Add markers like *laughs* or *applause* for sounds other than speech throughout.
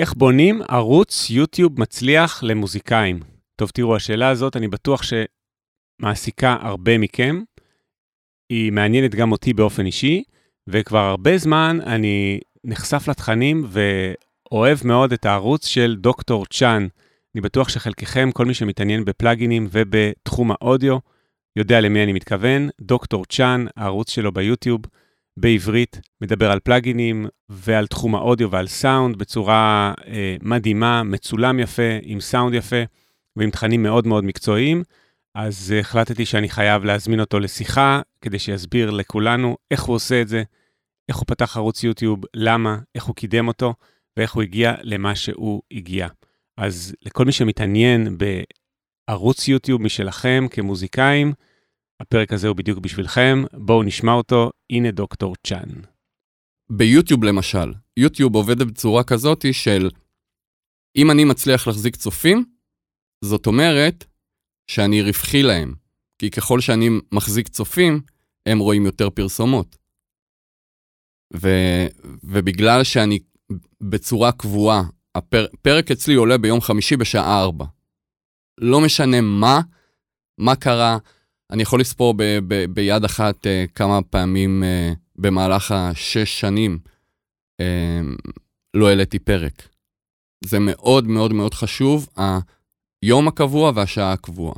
איך בונים ערוץ יוטיוב מצליח למוזיקאים? טוב, תראו, השאלה הזאת, אני בטוח שמעסיקה הרבה מכם. היא מעניינת גם אותי באופן אישי, וכבר הרבה זמן אני נחשף לתכנים ואוהב מאוד את הערוץ של דוקטור צ'אן. אני בטוח שחלקכם, כל מי שמתעניין בפלאגינים ובתחום האודיו, יודע למי אני מתכוון. דוקטור צ'אן, הערוץ שלו ביוטיוב, בעברית, מדבר על פלאגינים ועל תחום האודיו ועל סאונד בצורה אה, מדהימה, מצולם יפה, עם סאונד יפה ועם תכנים מאוד מאוד מקצועיים. אז החלטתי שאני חייב להזמין אותו לשיחה, כדי שיסביר לכולנו איך הוא עושה את זה, איך הוא פתח ערוץ יוטיוב, למה, איך הוא קידם אותו, ואיך הוא הגיע למה שהוא הגיע. אז לכל מי שמתעניין בערוץ יוטיוב משלכם כמוזיקאים, הפרק הזה הוא בדיוק בשבילכם, בואו נשמע אותו, הנה דוקטור צ'אן. ביוטיוב למשל, יוטיוב עובד בצורה כזאת של אם אני מצליח להחזיק צופים, זאת אומרת שאני רווחי להם, כי ככל שאני מחזיק צופים, הם רואים יותר פרסומות. ו, ובגלל שאני בצורה קבועה, הפרק אצלי עולה ביום חמישי בשעה 4. לא משנה מה, מה קרה, אני יכול לספור ב, ב, ביד אחת uh, כמה פעמים uh, במהלך השש שנים uh, לא העליתי פרק. זה מאוד מאוד מאוד חשוב, היום הקבוע והשעה הקבועה.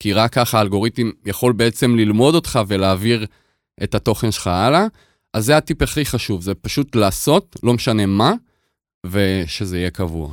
כי רק ככה האלגוריתם יכול בעצם ללמוד אותך ולהעביר את התוכן שלך הלאה. אז זה הטיפ הכי חשוב, זה פשוט לעשות, לא משנה מה, ושזה יהיה קבוע.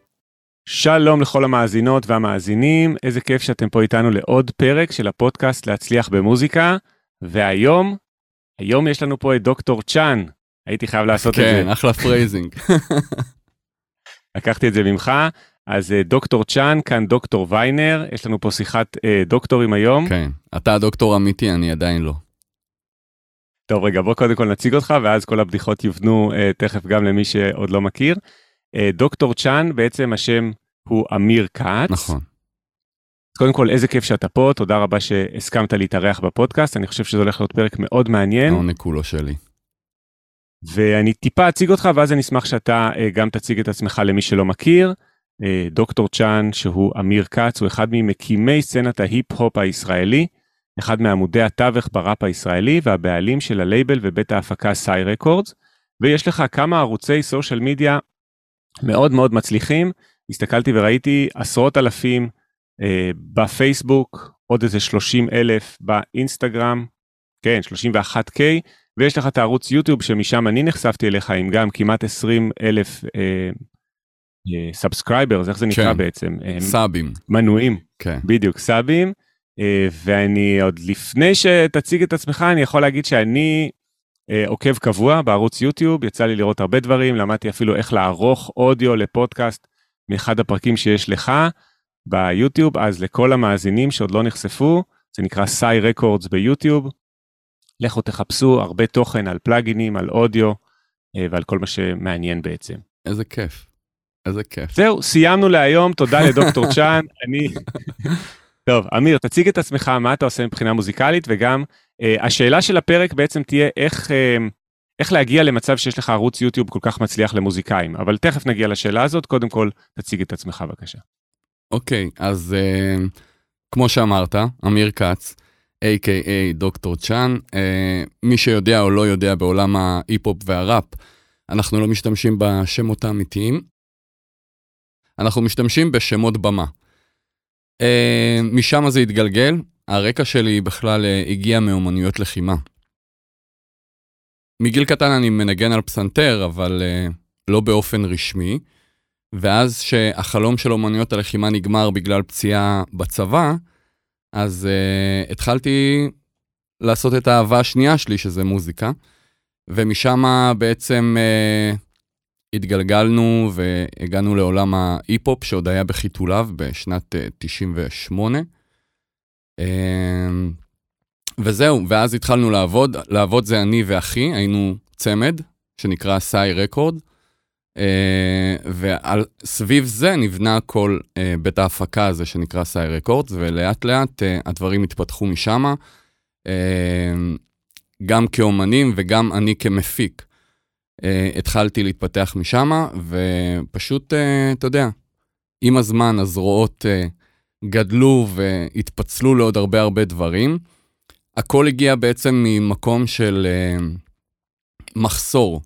שלום לכל המאזינות והמאזינים, איזה כיף שאתם פה איתנו לעוד פרק של הפודקאסט להצליח במוזיקה, והיום, היום יש לנו פה את דוקטור צ'אן, הייתי חייב לעשות כן, את זה. כן, אחלה phrasing. *laughs* לקחתי את זה ממך, אז אה, דוקטור צ'אן, כאן דוקטור ויינר, יש לנו פה שיחת אה, דוקטורים היום. כן, אתה הדוקטור אמיתי, אני עדיין לא. טוב, רגע, בוא קודם כל נציג אותך, ואז כל הבדיחות יובנו אה, תכף גם למי שעוד לא מכיר. אה, דוקטור צ'אן, בעצם השם הוא אמיר כץ. נכון. קודם כל, איזה כיף שאתה פה, תודה רבה שהסכמת להתארח בפודקאסט, אני חושב שזה הולך להיות פרק מאוד מעניין. העונג כולו שלי. ואני טיפה אציג אותך, ואז אני אשמח שאתה אה, גם תציג את עצמך למי שלא מכיר. אה, דוקטור צ'אן, שהוא אמיר כץ, הוא אחד ממקימי סצנת ההיפ-הופ הישראלי, אחד מעמודי התווך בראפ הישראלי, והבעלים של הלייבל ובית ההפקה סאי רקורדס, ויש לך כמה ערוצי סושיאל מדיה מאוד מאוד מצליחים. הסתכלתי וראיתי עשרות אלפים אה, בפייסבוק, עוד איזה 30 אלף באינסטגרם, כן, 31K, ויש לך את הערוץ יוטיוב שמשם אני נחשפתי אליך עם גם כמעט 20 אלף subscribers, אה, איך זה נקרא כן. בעצם? אה, סאבים. מנויים, כן. בדיוק, סאבים. אה, ואני עוד לפני שתציג את עצמך, אני יכול להגיד שאני אה, עוקב קבוע בערוץ יוטיוב, יצא לי לראות הרבה דברים, למדתי אפילו איך לערוך אודיו לפודקאסט מאחד הפרקים שיש לך ביוטיוב, אז לכל המאזינים שעוד לא נחשפו, זה נקרא סאי רקורדס ביוטיוב. לכו תחפשו הרבה תוכן על פלאגינים, על אודיו אה, ועל כל מה שמעניין בעצם. איזה כיף, איזה כיף. זהו, סיימנו להיום, תודה לדוקטור צ'אן, אני... *laughs* טוב, אמיר, תציג את עצמך, מה אתה עושה מבחינה מוזיקלית, וגם השאלה של הפרק בעצם תהיה איך, uh, איך להגיע למצב שיש לך ערוץ יוטיוב כל כך מצליח למוזיקאים, אבל תכף נגיע לשאלה הזאת, קודם כל תציג את עצמך בבקשה. אוקיי, okay, אז uh, כמו שאמרת, אמיר כץ, A.K.A. דוקטור צ'אן, uh, מי שיודע או לא יודע בעולם ההיפ-הופ והראפ, אנחנו לא משתמשים בשמות האמיתיים, אנחנו משתמשים בשמות במה. Uh, משם זה התגלגל, הרקע שלי בכלל uh, הגיע מאומנויות לחימה. מגיל קטן אני מנגן על פסנתר, אבל uh, לא באופן רשמי, ואז שהחלום של אומנויות הלחימה נגמר בגלל פציעה בצבא, אז uh, התחלתי לעשות את האהבה השנייה שלי, שזה מוזיקה, ומשם בעצם אה, התגלגלנו והגענו לעולם ההיפ-הופ שעוד היה בחיתוליו בשנת אה, 98. אה, וזהו, ואז התחלנו לעבוד, לעבוד זה אני ואחי, היינו צמד שנקרא סאי רקורד, אה, וסביב זה נבנה כל אה, בית ההפקה הזה שנקרא סאי רקורד, ולאט לאט אה, הדברים התפתחו משם, גם כאומנים וגם אני כמפיק. אה, התחלתי להתפתח משם, ופשוט, אה, אתה יודע, עם הזמן הזרועות אה, גדלו והתפצלו לעוד הרבה הרבה דברים. הכל הגיע בעצם ממקום של uh, מחסור,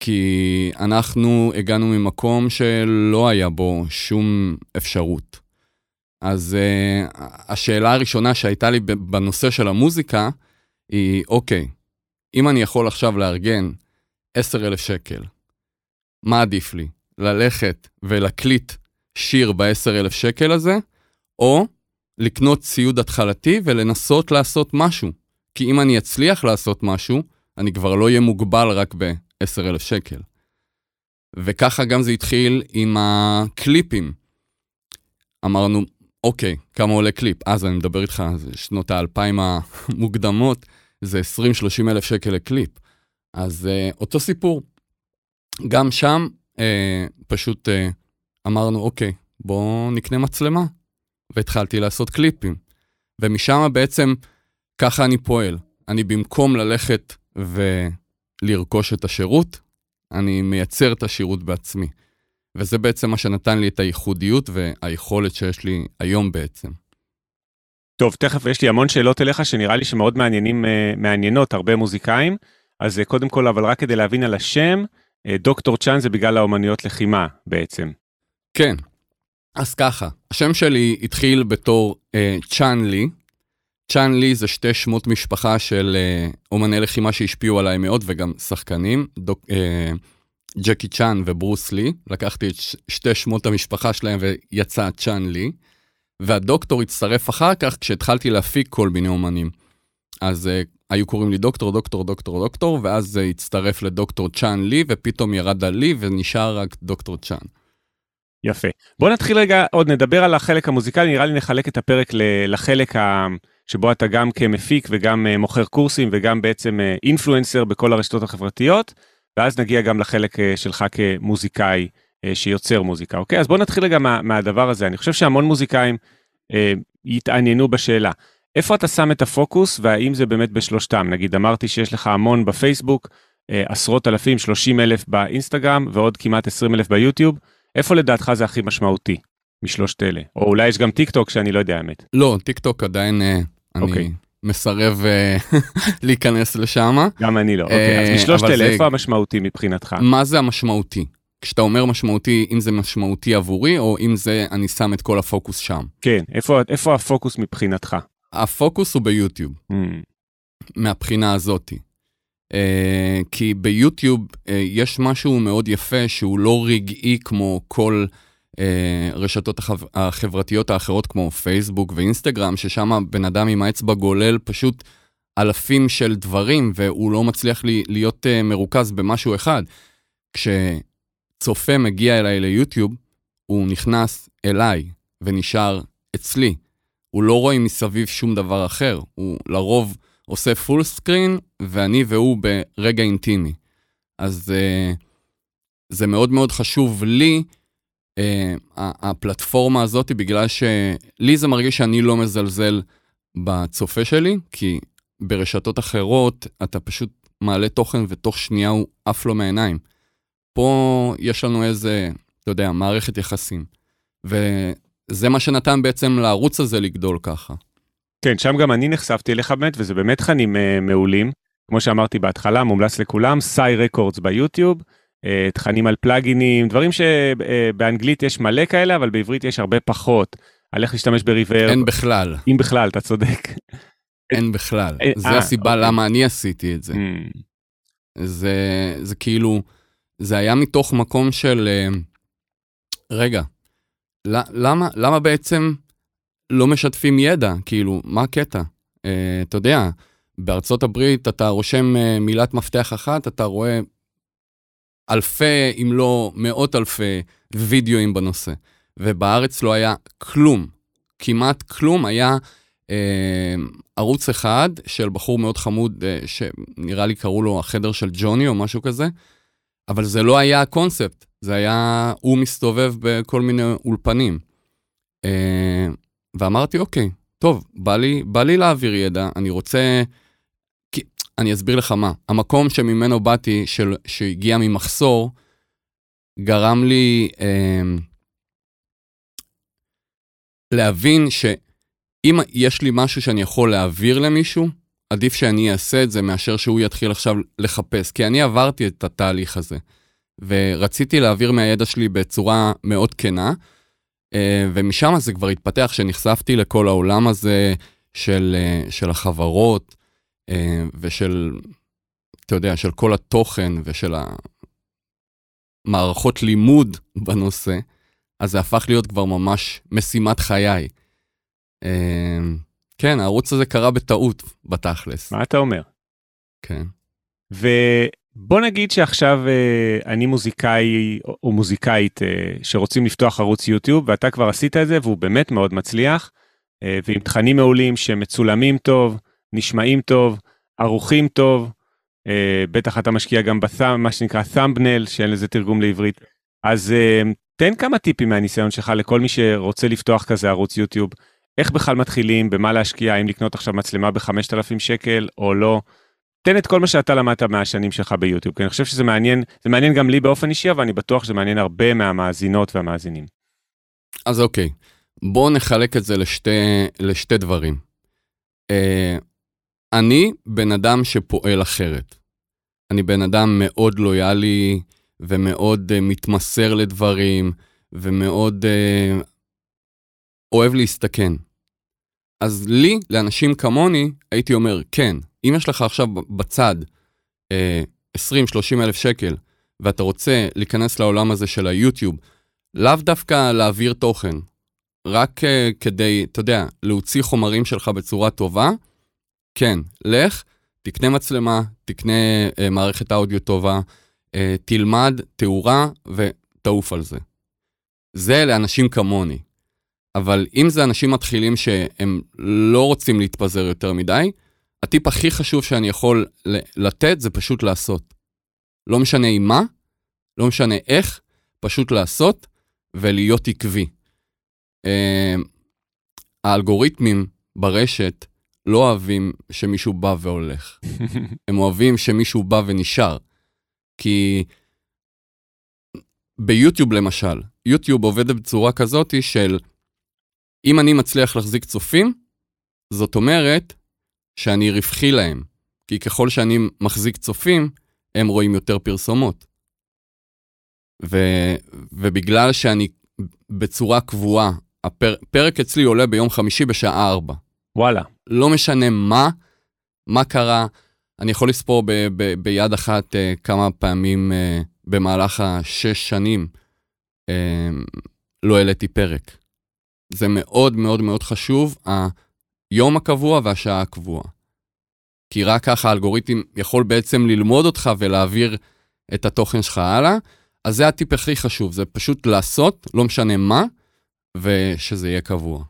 כי אנחנו הגענו ממקום שלא היה בו שום אפשרות. אז uh, השאלה הראשונה שהייתה לי בנושא של המוזיקה היא, אוקיי, אם אני יכול עכשיו לארגן 10,000 שקל, מה עדיף לי? ללכת ולהקליט שיר ב-10,000 שקל הזה, או לקנות ציוד התחלתי ולנסות לעשות משהו. כי אם אני אצליח לעשות משהו, אני כבר לא אהיה מוגבל רק ב-10,000 שקל. וככה גם זה התחיל עם הקליפים. אמרנו, אוקיי, כמה עולה קליפ? אז אני מדבר איתך, זה שנות האלפיים המוקדמות, זה 20-30 אלף שקל לקליפ. אז אה, אותו סיפור. גם שם אה, פשוט אה, אמרנו, אוקיי, בואו נקנה מצלמה. והתחלתי לעשות קליפים. ומשם בעצם ככה אני פועל. אני במקום ללכת ולרכוש את השירות, אני מייצר את השירות בעצמי. וזה בעצם מה שנתן לי את הייחודיות והיכולת שיש לי היום בעצם. טוב, תכף יש לי המון שאלות אליך שנראה לי שמאוד מעניינים, אה, מעניינות הרבה מוזיקאים. אז אה, קודם כל, אבל רק כדי להבין על השם, אה, דוקטור צ'אן זה בגלל האומנויות לחימה בעצם. כן, אז ככה, השם שלי התחיל בתור אה, צ'אן לי. צ'אן לי זה שתי שמות משפחה של אה, אומני לחימה שהשפיעו עליי מאוד וגם שחקנים, דוק, אה, ג'קי צ'אן וברוס לי. לקחתי את ש- שתי שמות המשפחה שלהם ויצא צ'אן לי. והדוקטור הצטרף אחר כך כשהתחלתי להפיק כל מיני אומנים. אז אה, היו קוראים לי דוקטור, דוקטור, דוקטור, דוקטור, ואז זה הצטרף לדוקטור צ'אן לי, ופתאום ירד לי ונשאר רק דוקטור צ'אן. יפה. בוא נתחיל רגע, עוד נדבר על החלק המוזיקלי, נראה לי נחלק את הפרק לחלק ה... שבו אתה גם כמפיק וגם uh, מוכר קורסים וגם בעצם אינפלואנסר uh, בכל הרשתות החברתיות, ואז נגיע גם לחלק uh, שלך כמוזיקאי שיוצר מוזיקה, אוקיי? אז בוא נתחיל רגע מה, מהדבר הזה. אני חושב שהמון מוזיקאים אה, יתעניינו בשאלה. איפה אתה שם את הפוקוס והאם זה באמת בשלושתם? נגיד אמרתי שיש לך המון בפייסבוק, אה, עשרות אלפים, 30 אלף באינסטגרם ועוד כמעט 20 אלף ביוטיוב. איפה לדעתך זה הכי משמעותי משלושת אלה? או אולי יש גם טיק טוק שאני לא יודע האמת. לא, טיק טוק עדיין אה, אני אוקיי. מסרב אה, *laughs* להיכנס לשם. גם אני לא. אוקיי, אז אה, משלושת אלה, זה- איפה המשמעותי מבחינתך? מה זה המשמעותי? כשאתה אומר משמעותי, אם זה משמעותי עבורי, או אם זה אני שם את כל הפוקוס שם. כן, איפה, איפה הפוקוס מבחינתך? הפוקוס הוא ביוטיוב, Hmm, מהבחינה הזאתי. Uh, כי ביוטיוב uh, יש משהו מאוד יפה שהוא לא רגעי כמו כל uh, רשתות החב... החברתיות האחרות כמו פייסבוק ואינסטגרם, ששם בן אדם עם האצבע גולל פשוט אלפים של דברים והוא לא מצליח לי, להיות uh, מרוכז במשהו אחד. כשצופה מגיע אליי ליוטיוב, הוא נכנס אליי ונשאר אצלי. הוא לא רואה מסביב שום דבר אחר, הוא לרוב עושה פול סקרין, ואני והוא ברגע אינטימי. אז uh, זה מאוד מאוד חשוב לי, uh, הפלטפורמה הזאת, בגלל שלי זה מרגיש שאני לא מזלזל בצופה שלי, כי ברשתות אחרות אתה פשוט מעלה תוכן ותוך שנייה הוא עף לו מהעיניים. פה יש לנו איזה, אתה יודע, מערכת יחסים. וזה מה שנתן בעצם לערוץ הזה לגדול ככה. כן, שם גם אני נחשפתי אליך באמת, וזה באמת תכנים uh, מעולים. כמו שאמרתי בהתחלה, מומלץ לכולם, סאי רקורדס ביוטיוב, uh, תכנים על פלאגינים, דברים שבאנגלית יש מלא כאלה, אבל בעברית יש הרבה פחות. על איך להשתמש בריבר, אין בכלל, אם בכלל, אתה צודק. אין בכלל. אה, זה אה, הסיבה אוקיי. למה אני עשיתי את זה. Hmm, זה, זה כאילו, זה היה מתוך מקום של, אה, רגע, למה, למה בעצם לא משתפים ידע? כאילו, מה הקטע? אה, אתה יודע, בארצות הברית אתה רושם אה, מילת מפתח אחת, אתה רואה אלפי, אם לא מאות אלפי וידאוים בנושא. ובארץ לא היה כלום, כמעט כלום, היה אה, ערוץ אחד של בחור מאוד חמוד, אה, שנראה לי קראו לו החדר של ג'וני או משהו כזה, אבל זה לא היה הקונספט, זה היה, הוא מסתובב בכל מיני אולפנים. אה, ואמרתי, אוקיי, טוב, בא לי, בא לי להעביר ידע, אני רוצה... כי, אני אסביר לך מה. המקום שממנו באתי, של, שהגיע ממחסור, גרם לי אה, להבין שאם יש לי משהו שאני יכול להעביר למישהו, עדיף שאני אעשה את זה מאשר שהוא יתחיל עכשיו לחפש. כי אני עברתי את התהליך הזה, ורציתי להעביר מהידע שלי בצורה מאוד כנה. אה, ומשם זה כבר התפתח, שנחשפתי לכל העולם הזה של, אה, של החברות אה, ושל, אתה יודע, של כל התוכן ושל המערכות לימוד בנושא, אז זה הפך להיות כבר ממש משימת חיי. כן, הערוץ הזה קרה בטעות, בתכלס. מה אתה אומר? כן. בוא נגיד שעכשיו אה, אני מוזיקאי או מוזיקאית אה, שרוצים לפתוח ערוץ יוטיוב ואתה כבר עשית את זה והוא באמת מאוד מצליח אה, ועם תכנים מעולים שמצולמים טוב, נשמעים טוב, ערוכים טוב, בטח אתה משקיע גם בסאם, מה שנקרא thumbnail שאין לזה תרגום לעברית. אז תן כמה טיפים מהניסיון שלך לכל מי שרוצה לפתוח כזה ערוץ יוטיוב. איך בכלל מתחילים, במה להשקיע, האם לקנות עכשיו מצלמה ב-5,000 שקל או לא. תן את כל מה שאתה למדת מהשנים שלך ביוטיוב, כי אני חושב שזה מעניין, זה מעניין גם לי באופן אישי, אבל אני בטוח שזה מעניין הרבה מהמאזינות והמאזינים. אז אוקיי, בואו נחלק את זה לשתי, לשתי דברים. Uh, אני בן אדם שפועל אחרת. אני בן אדם מאוד לויאלי ומאוד uh, מתמסר לדברים ומאוד uh, אוהב להסתכן. אז לי, לאנשים כמוני, הייתי אומר, כן, אם יש לך עכשיו בצד אה, 20-30 אלף שקל, ואתה רוצה להיכנס לעולם הזה של היוטיוב, לאו דווקא להעביר תוכן, רק אה, כדי, אתה יודע, להוציא חומרים שלך בצורה טובה, כן, לך, תקנה מצלמה, תקנה אה, מערכת אודיו טובה, אה, תלמד תאורה ותעוף על זה. זה לאנשים כמוני. אבל אם זה אנשים מתחילים שהם לא רוצים להתפזר יותר מדי, הטיפ הכי חשוב שאני יכול לתת זה פשוט לעשות. לא משנה עם מה, לא משנה איך, פשוט לעשות ולהיות עקבי. Uh, האלגוריתמים ברשת לא אוהבים שמישהו בא והולך. *laughs* הם אוהבים שמישהו בא ונשאר. כי ביוטיוב למשל, יוטיוב עובד בצורה כזאת של אם אני מצליח להחזיק צופים, זאת אומרת שאני רווחי להם, כי ככל שאני מחזיק צופים, הם רואים יותר פרסומות. ו, ובגלל שאני בצורה קבועה, הפרק אצלי עולה ביום חמישי בשעה 4. וואלה. לא משנה מה, מה קרה, אני יכול לספור ב, ב, ביד אחת uh, כמה פעמים uh, במהלך השש שנים uh, לא העליתי פרק. זה מאוד מאוד מאוד חשוב, היום הקבוע והשעה הקבועה. כי רק ככה האלגוריתם יכול בעצם ללמוד אותך ולהעביר את התוכן שלך הלאה. אז זה הטיפ הכי חשוב, זה פשוט לעשות, לא משנה מה, ושזה יהיה קבוע.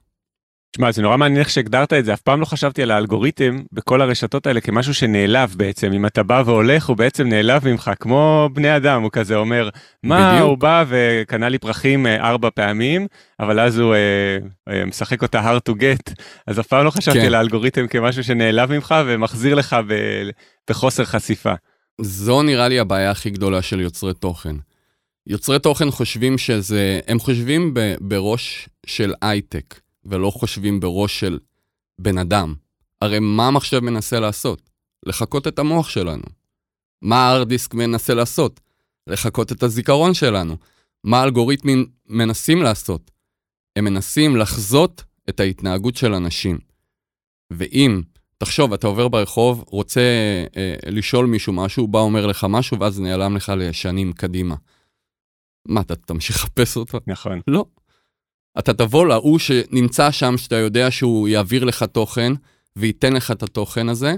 תשמע, זה נורא מעניין איך שהגדרת את זה, אף פעם לא חשבתי על האלגוריתם בכל הרשתות האלה כמשהו שנעלב בעצם, אם אתה בא והולך הוא בעצם נעלב ממך, כמו בני אדם, הוא כזה אומר, מה, בדיוק. הוא בא וקנה לי פרחים אה, ארבע פעמים, אבל אז הוא אה, אה, משחק אותה hard to get, אז אף פעם לא חשבתי כן. על האלגוריתם כמשהו שנעלב ממך ומחזיר לך ב, בחוסר חשיפה. זו נראה לי הבעיה הכי גדולה של יוצרי תוכן. יוצרי תוכן חושבים שזה, הם חושבים ב, בראש של הייטק. ולא חושבים בראש של בן אדם. הרי מה המחשב מנסה לעשות? לחקות את המוח שלנו. מה הארד דיסק מנסה לעשות? לחקות את הזיכרון שלנו. מה האלגוריתמים מנסים לעשות? הם מנסים לחזות את ההתנהגות של אנשים. ואם, תחשוב, אתה עובר ברחוב, רוצה אה, לשאול מישהו משהו, הוא בא אומר לך משהו, ואז נעלם לך לשנים קדימה. מה, אתה תמשיך לחפש אותו? נכון. לא. אתה תבוא להוא שנמצא שם, שאתה יודע שהוא יעביר לך תוכן, וייתן לך את התוכן הזה,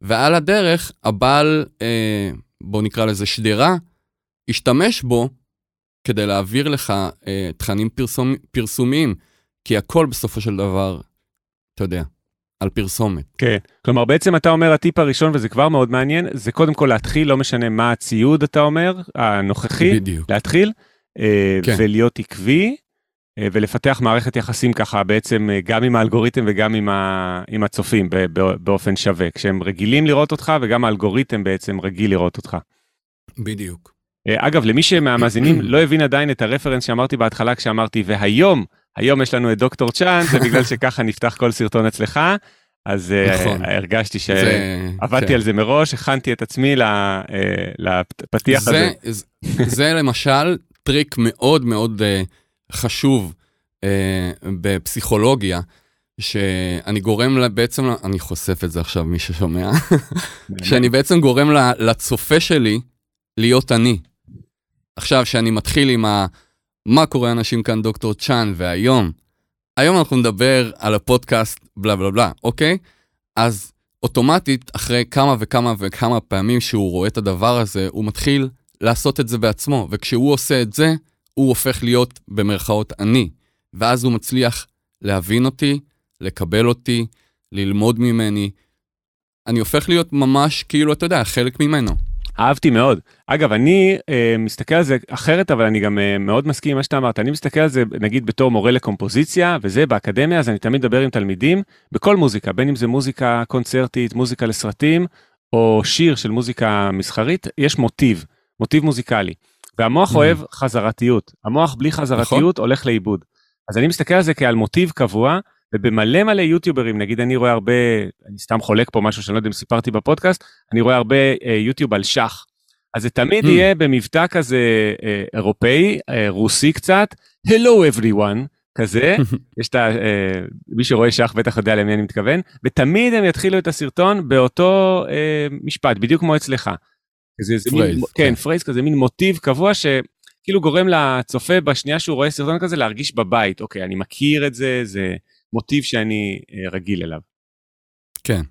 ועל הדרך, הבעל, אה, בוא נקרא לזה שדרה, השתמש בו כדי להעביר לך אה, תכנים פרסומ, פרסומיים, כי הכל בסופו של דבר, אתה יודע, על פרסומת. כן, כלומר בעצם אתה אומר הטיפ הראשון, וזה כבר מאוד מעניין, זה קודם כל להתחיל, לא משנה מה הציוד אתה אומר, הנוכחי, בדיוק. להתחיל, אה, כן. ולהיות עקבי, ולפתח מערכת יחסים ככה בעצם אה, גם עם האלגוריתם וגם עם, ה... עם הצופים באופן שווה, כשהם רגילים לראות אותך וגם האלגוריתם בעצם רגיל לראות אותך. בדיוק. אה, אגב, למי שמהמאזינים לא הבין עדיין את הרפרנס שאמרתי בהתחלה כשאמרתי, והיום, היום יש לנו את דוקטור צ'אן, זה *laughs* בגלל שככה נפתח כל סרטון אצלך, אז אה, נכון. הרגשתי זה- שעבדתי כן. על זה מראש, הכנתי את עצמי אה, לפתיח הזה. זה, זה, זה למשל טריק מאוד מאוד אה, חשוב אה, בפסיכולוגיה, שאני גורם לה, בעצם, אני חושף את זה עכשיו, מי ששומע, שאני בעצם גורם לה, לצופה שלי להיות אני. עכשיו, שאני מתחיל עם ה... מה קורה אנשים כאן, דוקטור צ'אן, והיום, היום אנחנו נדבר על הפודקאסט בלה בלה בלה, אוקיי? אז אוטומטית, אחרי כמה וכמה וכמה פעמים שהוא רואה את הדבר הזה, הוא מתחיל לעשות את זה בעצמו, וכשהוא עושה את זה, הוא הופך להיות במרכאות אני, ואז הוא מצליח להבין אותי, לקבל אותי, ללמוד ממני. אני הופך להיות ממש כאילו, אתה יודע, חלק ממנו. אהבתי מאוד. אגב, אני אה, מסתכל על זה אחרת, אבל אני גם אה, מאוד מסכים עם מה שאתה אמרת. אני מסתכל על זה, נגיד, בתור מורה לקומפוזיציה, וזה באקדמיה, אז אני תמיד מדבר עם תלמידים בכל מוזיקה, בין אם זה מוזיקה קונצרטית, מוזיקה לסרטים, או שיר של מוזיקה מסחרית, יש מוטיב, מוטיב מוזיקלי. והמוח Mhm. אוהב חזרתיות. המוח בלי חזרתיות הולך לאיבוד. אז אני מסתכל על זה כעל מוטיב קבוע, ובמלא מלא יוטיוברים, נגיד אני רואה הרבה, אני סתם חולק פה משהו שאני לא יודע אם סיפרתי בפודקאסט, אני רואה הרבה אה, יוטיוב על שח. אז זה תמיד Hmm. יהיה במבטא כזה אה, אירופאי, אה, רוסי קצת, Hello everyone, כזה, *laughs* יש את ה... אה, מי שרואה שח בטח יודע למי אני מתכוון, ותמיד הם יתחילו את הסרטון באותו אה, משפט, בדיוק כמו אצלך. זה, זה מין, phrase, כן, כן. phrase כזה, מין מוטיב קבוע שכאילו גורם לצופה בשנייה שהוא רואה סרטון כזה להרגיש בבית. אוקיי, אני מכיר את זה, זה מוטיב שאני אה, רגיל אליו. כן.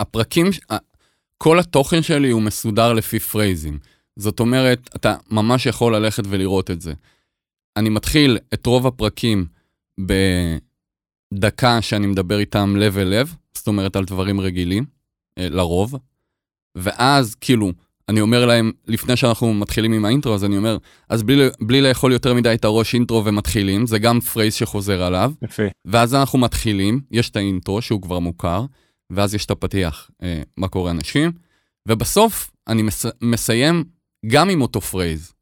הפרקים, כל התוכן שלי הוא מסודר לפי פרייזים. זאת אומרת, אתה ממש יכול ללכת ולראות את זה. אני מתחיל את רוב הפרקים בדקה שאני מדבר איתם לב אל לב, זאת אומרת על דברים רגילים, אה, לרוב, ואז כאילו, אני אומר להם, לפני שאנחנו מתחילים עם האינטרו, אז אני אומר, אז בלי, בלי לאכול יותר מדי את הראש אינטרו ומתחילים, זה גם phrase שחוזר עליו, יפה. ואז אנחנו מתחילים, יש את האינטרו שהוא כבר מוכר, ואז יש את הפתיח, אה, מה קורה אנשים, ובסוף אני מס, מסיים גם עם אותו phrase.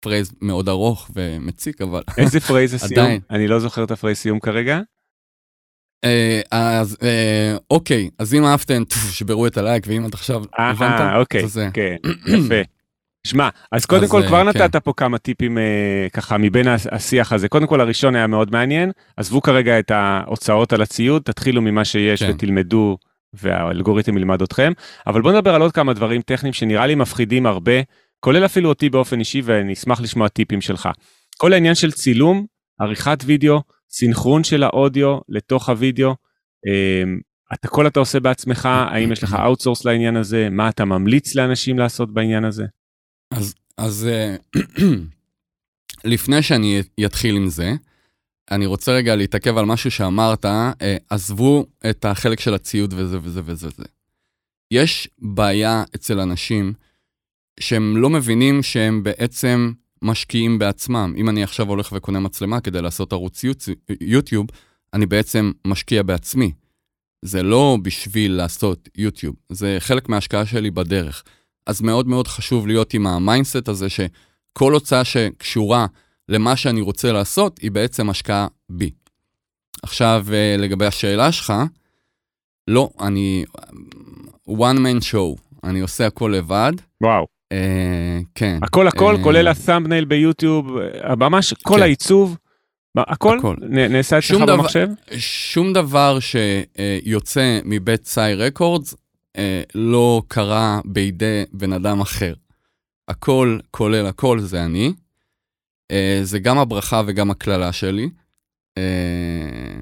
phrase מאוד ארוך ומציק, אבל... איזה phrase הסיום? עדיין. אני לא זוכר את ה phrase סיום כרגע. אה, אז אה, אוקיי, אז אם אהבתם, שברו את הלייק, ואם עד עכשיו הבנת, אה, אוקיי, אז זה. כן, יפה. שמע, אז קודם כל כבר כן. נתת פה כמה טיפים ככה מבין השיח הזה. קודם כל הראשון היה מאוד מעניין, עזבו כרגע את ההוצאות על הציוד, תתחילו ממה שיש כן. ותלמדו והאלגוריתם ילמד אתכם. אבל בואו נדבר על עוד כמה דברים טכניים שנראה לי מפחידים הרבה, כולל אפילו אותי באופן אישי ואני אשמח לשמוע טיפים שלך. כל העניין של צילום, עריכת וידאו, סינכרון של האודיו לתוך הוידאו, את הכל אתה עושה בעצמך, האם יש לך outsource לעניין הזה, מה אתה ממליץ לאנשים לעשות בעניין הזה? אז, אז אה, *clears throat* לפני שאני אתחיל עם זה, אני רוצה רגע להתעכב על משהו שאמרת, אה, עזבו את החלק של הציוד וזה וזה וזה וזה. יש בעיה אצל אנשים שהם לא מבינים שהם בעצם משקיעים בעצמם. אם אני עכשיו הולך וקונה מצלמה כדי לעשות ערוץ יוטי- יוטיוב, אני בעצם משקיע בעצמי. זה לא בשביל לעשות יוטיוב, זה חלק מההשקעה שלי בדרך. אז מאוד מאוד חשוב להיות עם ה mindset הזה שכל הוצאה שקשורה למה שאני רוצה לעשות היא בעצם השקעה בי. עכשיו, אה, לגבי השאלה שלך, לא, אני one man show, אני עושה הכל לבד. וואו, אה, כן. הכל הכל, אה, כולל הסאמבנייל ביוטיוב, אה, ממש כל כן. העיצוב, הכל הכל. נעשה אצלך במחשב? שום דבר שיוצא מבית סאי רקורדס אה, לא קרה בידי בן אדם אחר. הכל, כולל הכל, זה אני. אה, זה גם הברכה וגם הקללה שלי. אה,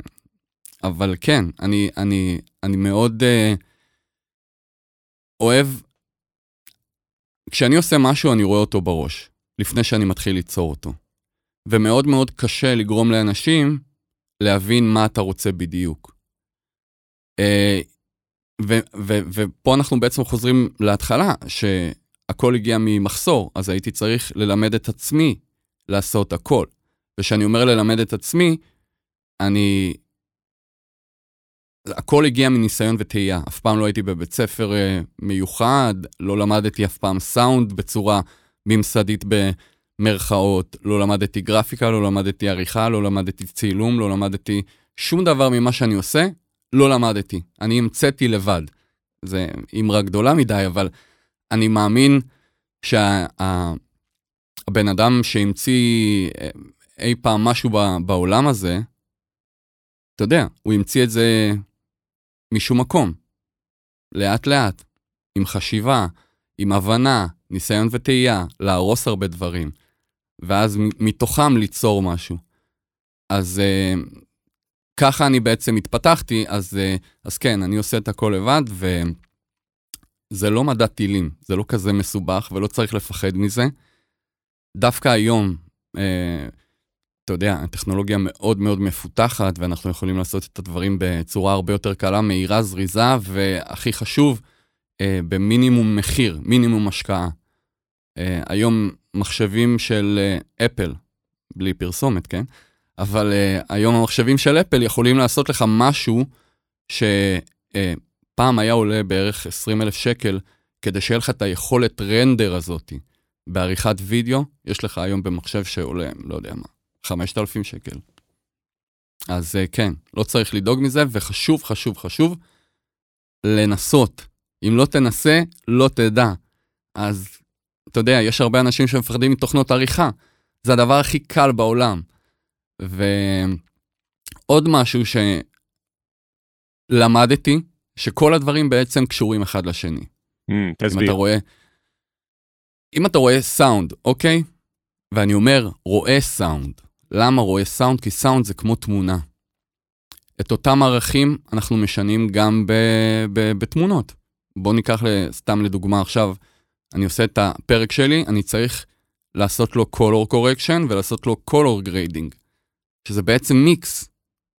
אבל כן, אני, אני, אני מאוד, אה, אוהב, כשאני עושה משהו אני רואה אותו בראש, לפני שאני מתחיל ליצור אותו. ומאוד מאוד קשה לגרום לאנשים להבין מה אתה רוצה בדיוק. אה, ו- ו- ופה אנחנו בעצם חוזרים להתחלה, שהכל הגיע ממחסור, אז הייתי צריך ללמד את עצמי לעשות הכל. וכשאני אומר ללמד את עצמי, אני... הכל הגיע מניסיון וטעייה. אף פעם לא הייתי בבית ספר uh, מיוחד, לא למדתי אף פעם סאונד בצורה ממסדית במרכאות, לא למדתי גרפיקה, לא למדתי עריכה, לא למדתי צילום, לא למדתי שום דבר ממה שאני עושה, לא למדתי. אני המצאתי לבד. זה אמרה גדולה מדי, אבל אני מאמין שהבן שה, אדם שהמציא אה, אי פעם משהו בעולם הזה, אתה יודע, הוא המציא את זה משום מקום. לאט לאט, עם חשיבה, עם הבנה, ניסיון וטעייה, להרוס הרבה דברים, ואז מתוכם ליצור משהו. אז uh, ככה אני בעצם התפתחתי, אז, uh, אז כן, אני עושה את הכל לבד, וזה לא מדע טילים, זה לא כזה מסובך ולא צריך לפחד מזה. דווקא היום, uh, אתה יודע, הטכנולוגיה מאוד מאוד מפותחת, ואנחנו יכולים לעשות את הדברים בצורה הרבה יותר קלה, מהירה, זריזה, והכי חשוב, אה, במינימום מחיר, מינימום השקעה. אה, היום מחשבים של אה, אפל, בלי פרסומת, כן? אבל אה, היום המחשבים של אפל יכולים לעשות לך משהו שפעם אה, היה עולה בערך 20 אלף שקל, כדי שיהיה לך את היכולת רנדר הזאת בעריכת וידאו, יש לך היום במחשב שעולה, לא יודע מה, 5,000 שקל. אז אה, כן, לא צריך לדאוג מזה, וחשוב, חשוב, חשוב לנסות. אם לא תנסה, לא תדע. אז אתה יודע, יש הרבה אנשים שמפחדים מתוכנות עריכה. זה הדבר הכי קל בעולם. ועוד משהו שלמדתי, שכל הדברים בעצם קשורים אחד לשני. Mm, תסביר. אם אתה רואה, אם אתה רואה סאונד, אוקיי? ואני אומר, רואה סאונד. למה רואה סאונד? כי סאונד זה כמו תמונה. את אותם ערכים אנחנו משנים גם ב- ב- בתמונות. בואו ניקח סתם לדוגמה עכשיו, אני עושה את הפרק שלי, אני צריך לעשות לו color correction ולעשות לו color grading, שזה בעצם מיקס,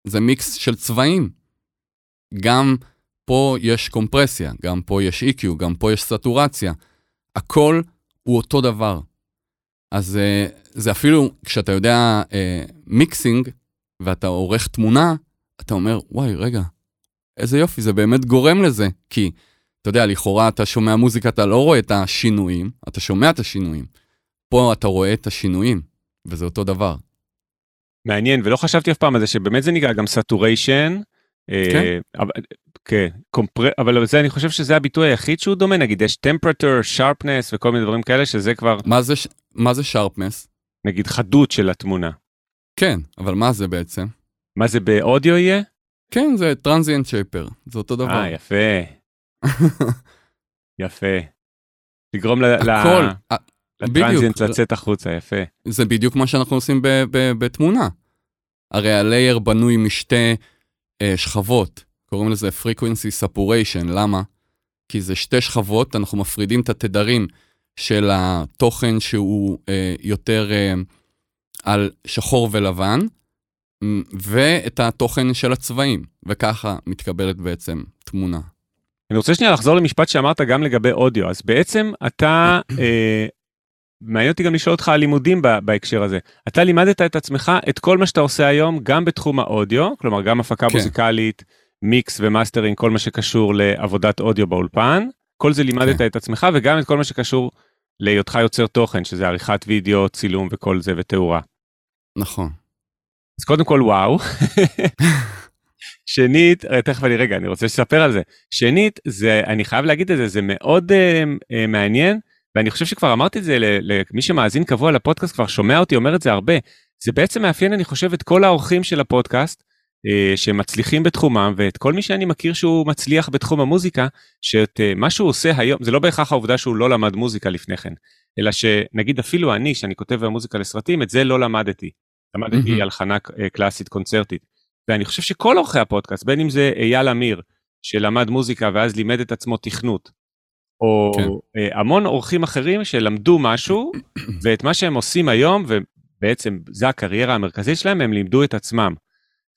זה מיקס של צבעים. גם פה יש קומפרסיה, גם פה יש EQ, גם פה יש סטורציה. הכל הוא אותו דבר. אז uh, זה אפילו, כשאתה יודע uh, מיקסינג, ואתה עורך תמונה, אתה אומר, וואי, רגע, איזה יופי, זה באמת גורם לזה. כי, אתה יודע, לכאורה אתה שומע מוזיקה, אתה לא רואה את השינויים, אתה שומע את השינויים. פה אתה רואה את השינויים, וזה אותו דבר. מעניין, ולא חשבתי אף פעם על זה, שבאמת זה נקרא גם saturation. כן. אה, כן, קומפר... אבל זה אני חושב שזה הביטוי היחיד שהוא דומה, נגיד יש temperature, sharpness וכל מיני דברים כאלה, שזה כבר... מה זה, מה זה sharpness? נגיד חדות של התמונה. כן, אבל מה זה בעצם? מה זה באודיו יהיה? כן, זה טרנזיאנט שייפר, זה אותו דבר. אה, יפה. *laughs* יפה. לגרום הכל, לטרנזיאנט לצאת החוצה, יפה. זה בדיוק מה שאנחנו עושים בתמונה. הרי הלייר בנוי משתי אה, שכבות, קוראים לזה frequency separation, למה? כי זה שתי שכבות, אנחנו מפרידים את התדרים של התוכן שהוא אה, יותר אה, על שחור ולבן, ואת התוכן של הצבעים, וככה מתקבלת בעצם תמונה. אני רוצה שנייה לחזור למשפט שאמרת גם לגבי אודיו, אז בעצם אתה, אה, מעניין אותי גם לשאול אותך על לימודים בהקשר הזה. אתה לימדת את עצמך את כל מה שאתה עושה היום, גם בתחום האודיו, כלומר גם הפקה כן. מוזיקלית, מיקס ומאסטרינג, כל מה שקשור לעבודת אודיו באולפן, כל זה לימדת כן. את עצמך, וגם את כל מה שקשור להיותך יוצר תוכן, שזה עריכת וידאו, צילום וכל זה, ותאורה. נכון. אז קודם כל, וואו. שנית, אה, תכף אני רגע, אני רוצה לספר על זה. שנית, זה, אני חייב להגיד את זה, זה מאוד אה, אה, מעניין, ואני חושב שכבר אמרתי את זה למי שמאזין קבוע לפודקאסט, כבר שומע אותי אומר את זה הרבה. זה בעצם מאפיין, אני חושב, את כל האורחים של הפודקאסט, שמצליחים בתחומם, ואת כל מי שאני מכיר שהוא מצליח בתחום המוזיקה, שאת uh, מה שהוא עושה היום, זה לא בהכרח העובדה שהוא לא למד מוזיקה לפני כן, אלא שנגיד אפילו אני, שאני כותב מוזיקה לסרטים, את זה לא למדתי. למדתי הלחנה קלאסית קונצרטית. ואני חושב שכל אורחי הפודקאסט, בין אם זה אייל אמיר, שלמד מוזיקה ואז לימד את עצמו תכנות, או כן. המון אורחים אחרים שלמדו משהו, ואת מה שהם עושים היום, ובעצם זה הקריירה המרכזית שלהם, הם לימדו את עצמם.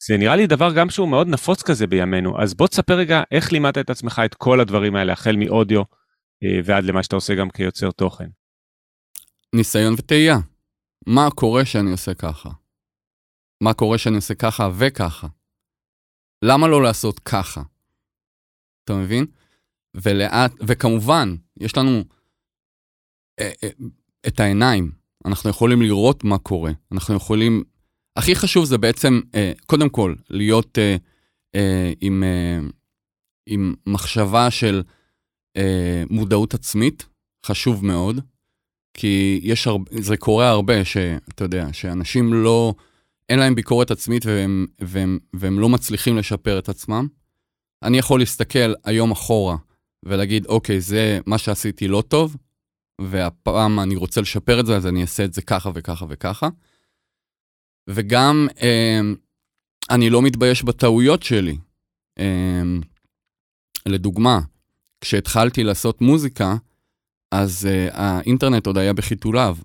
זה נראה לי דבר גם שהוא מאוד נפוץ כזה בימינו, אז בוא תספר רגע איך לימדת את עצמך את כל הדברים האלה, החל מאודיו ועד למה שאתה עושה גם כיוצר תוכן. ניסיון וטעייה. מה קורה שאני עושה ככה? מה קורה שאני עושה ככה וככה? למה לא לעשות ככה? אתה מבין? ולאט, וכמובן, יש לנו אה, אה, את העיניים, אנחנו יכולים לראות מה קורה, אנחנו יכולים, הכי חשוב זה בעצם, אה, קודם כל, להיות אה, אה, עם, עם מחשבה של מודעות עצמית, חשוב מאוד, כי יש הרבה, זה קורה הרבה, שאתה יודע, שאנשים לא, אין להם ביקורת עצמית והם, והם, והם לא מצליחים לשפר את עצמם. אני יכול להסתכל היום אחורה ולהגיד, אוקיי, זה מה שעשיתי לא טוב, והפעם אני רוצה לשפר את זה, אז אני אעשה את זה ככה וככה וככה. וגם, אה, אני לא מתבייש בטעויות שלי. אה, לדוגמה, כשהתחלתי לעשות מוזיקה, אז uh, האינטרנט עוד היה בחיתוליו,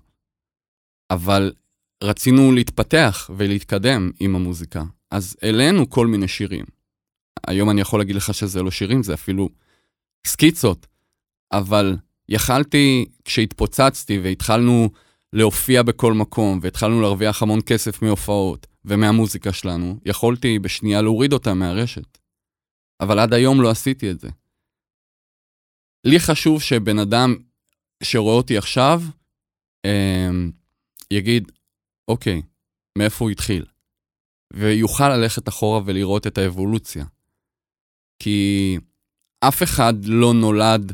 אבל רצינו להתפתח ולהתקדם עם המוזיקה, אז העלינו כל מיני שירים. היום אני יכול להגיד לך שזה לא שירים, זה אפילו סקיצות, אבל יכלתי, כשהתפוצצתי והתחלנו להופיע בכל מקום, והתחלנו להרוויח המון כסף מהופעות ומהמוזיקה שלנו, יכולתי בשנייה להוריד אותה מהרשת. אבל עד היום לא עשיתי את זה. לי חשוב שבן אדם שרואה אותי עכשיו, אה, יגיד, אוקיי, מאיפה הוא התחיל? ויוכל ללכת אחורה ולראות את האבולוציה. כי אף אחד לא נולד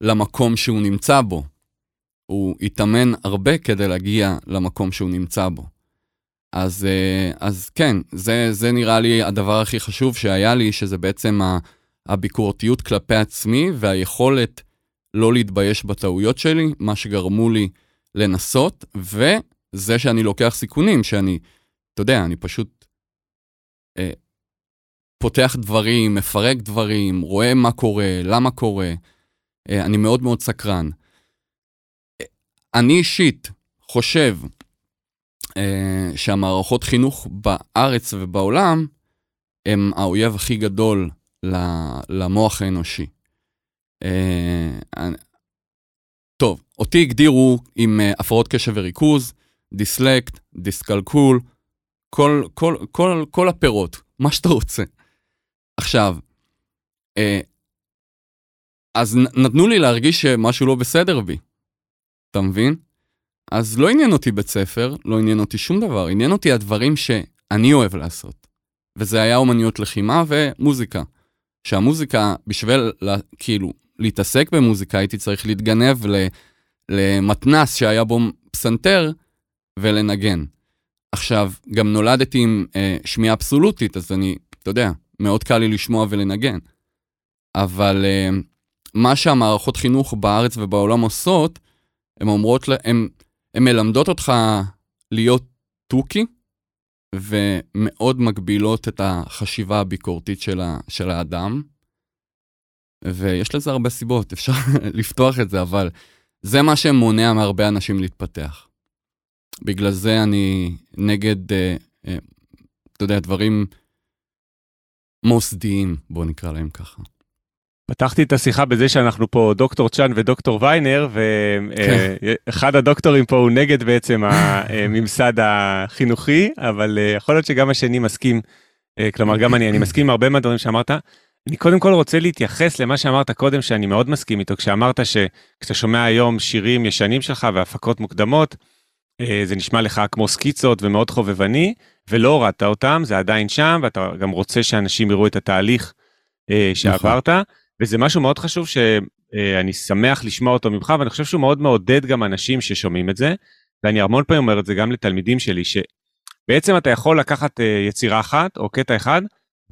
למקום שהוא נמצא בו. הוא התאמן הרבה כדי להגיע למקום שהוא נמצא בו. אז, אה, אז כן, זה, זה נראה לי הדבר הכי חשוב שהיה לי, שזה בעצם הביקורתיות כלפי עצמי והיכולת לא להתבייש בטעויות שלי, מה שגרמו לי לנסות, וזה שאני לוקח סיכונים, שאני, אתה יודע, אני פשוט אה, פותח דברים, מפרק דברים, רואה מה קורה, למה קורה. אה, אני מאוד מאוד סקרן. אני אישית חושב אה, שהמערכות חינוך בארץ ובעולם הם האויב הכי גדול למוח האנושי. אה, טוב, אותי הגדירו עם אה, הפרעות קשב וריכוז, דיסלקט, דיסקלקולי, כל, כל, כל, כל הפירות, מה שאתה רוצה. עכשיו, אה, אז נתנו לי להרגיש שמשהו לא בסדר בי, אתה מבין? אז לא עניין אותי בית ספר, לא עניין אותי שום דבר, עניין אותי הדברים שאני אוהב לעשות. וזה היה אומניות לחימה ומוזיקה. שהמוזיקה, בשביל, כאילו, להתעסק במוזיקה, הייתי צריך להתגנב למתנס שהיה בו פסנתר ולנגן. עכשיו, גם נולדתי עם אה, שמיעה אבסולוטית, אז אני, אתה יודע, מאוד קל לי לשמוע ולנגן. אבל אה, מה שהמערכות חינוך בארץ ובעולם עושות, הן אומרות, הן מלמדות אותך להיות תוכי, ומאוד מגבילות את החשיבה הביקורתית של, ה, של האדם. ויש לזה הרבה סיבות, *laughs* אפשר לפתוח את זה, אבל זה מה שמונע מהרבה אנשים להתפתח. בגלל זה אני נגד, אה, אה, אתה יודע, דברים מוסדיים, בוא נקרא להם ככה. פתחתי את השיחה בזה שאנחנו פה דוקטור צ'אן ודוקטור ויינר, ואחד כן. הדוקטורים פה הוא נגד בעצם הממסד החינוכי, אבל אה, יכול להיות שגם השני מסכים, אה, כלומר גם אני, אני מסכים עם הרבה מהדברים שאמרת. אני קודם כל רוצה להתייחס למה שאמרת קודם, שאני מאוד מסכים איתו, כשאמרת שכשאתה שומע היום שירים ישנים שלך והפקות מוקדמות, אה, זה נשמע לך כמו סקיצות ומאוד חובבני, ולא הורדת אותם, זה עדיין שם, ואתה גם רוצה שאנשים יראו את התהליך נכון. שעברת. נכון. וזה משהו מאוד חשוב שאני שמח לשמוע אותו ממך, ואני חושב שהוא מאוד מעודד גם אנשים ששומעים את זה, ואני המון פעמים אומר את זה גם לתלמידים שלי, שבעצם אתה יכול לקחת אה, יצירה אחת או קטע אחד,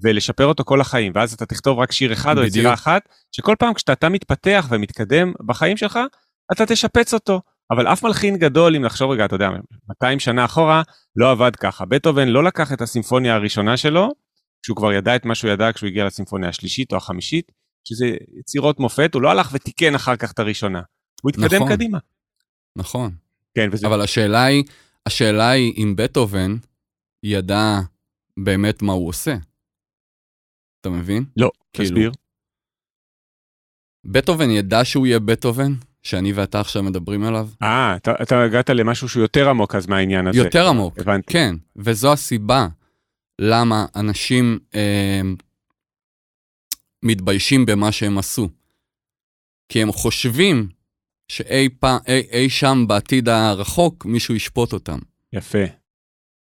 ולשפר אותו כל החיים, ואז אתה תכתוב רק שיר אחד בדיוק. או יצירה אחת, שכל פעם כשאתה מתפתח ומתקדם בחיים שלך, אתה תשפץ אותו. אבל אף מלחין גדול, אם לחשוב רגע, אתה יודע, 200 שנה אחורה, לא עבד ככה. בטהובן לא לקח את הסימפוניה הראשונה שלו, כשהוא כבר ידע את מה שהוא ידע כשהוא הגיע לסימפוניה השלישית או החמישית, שזה יצירות מופת, הוא לא הלך ותיקן אחר כך את הראשונה. הוא התקדם נכון. קדימה. נכון. כן, וזה... אבל השאלה היא, השאלה היא אם בטהובן ידע באמת מה הוא עושה. אתה מבין? לא, כאילו, תסביר. בטהובן ידע שהוא יהיה בטהובן, שאני ואתה עכשיו מדברים עליו? אה, אתה, אתה הגעת למשהו שהוא יותר עמוק אז מהעניין הזה. יותר עמוק. הבנתי. כן, וזו הסיבה למה אנשים אה, מתביישים במה שהם עשו. כי הם חושבים שאי פעם, אי, אי שם בעתיד הרחוק מישהו ישפוט אותם. יפה.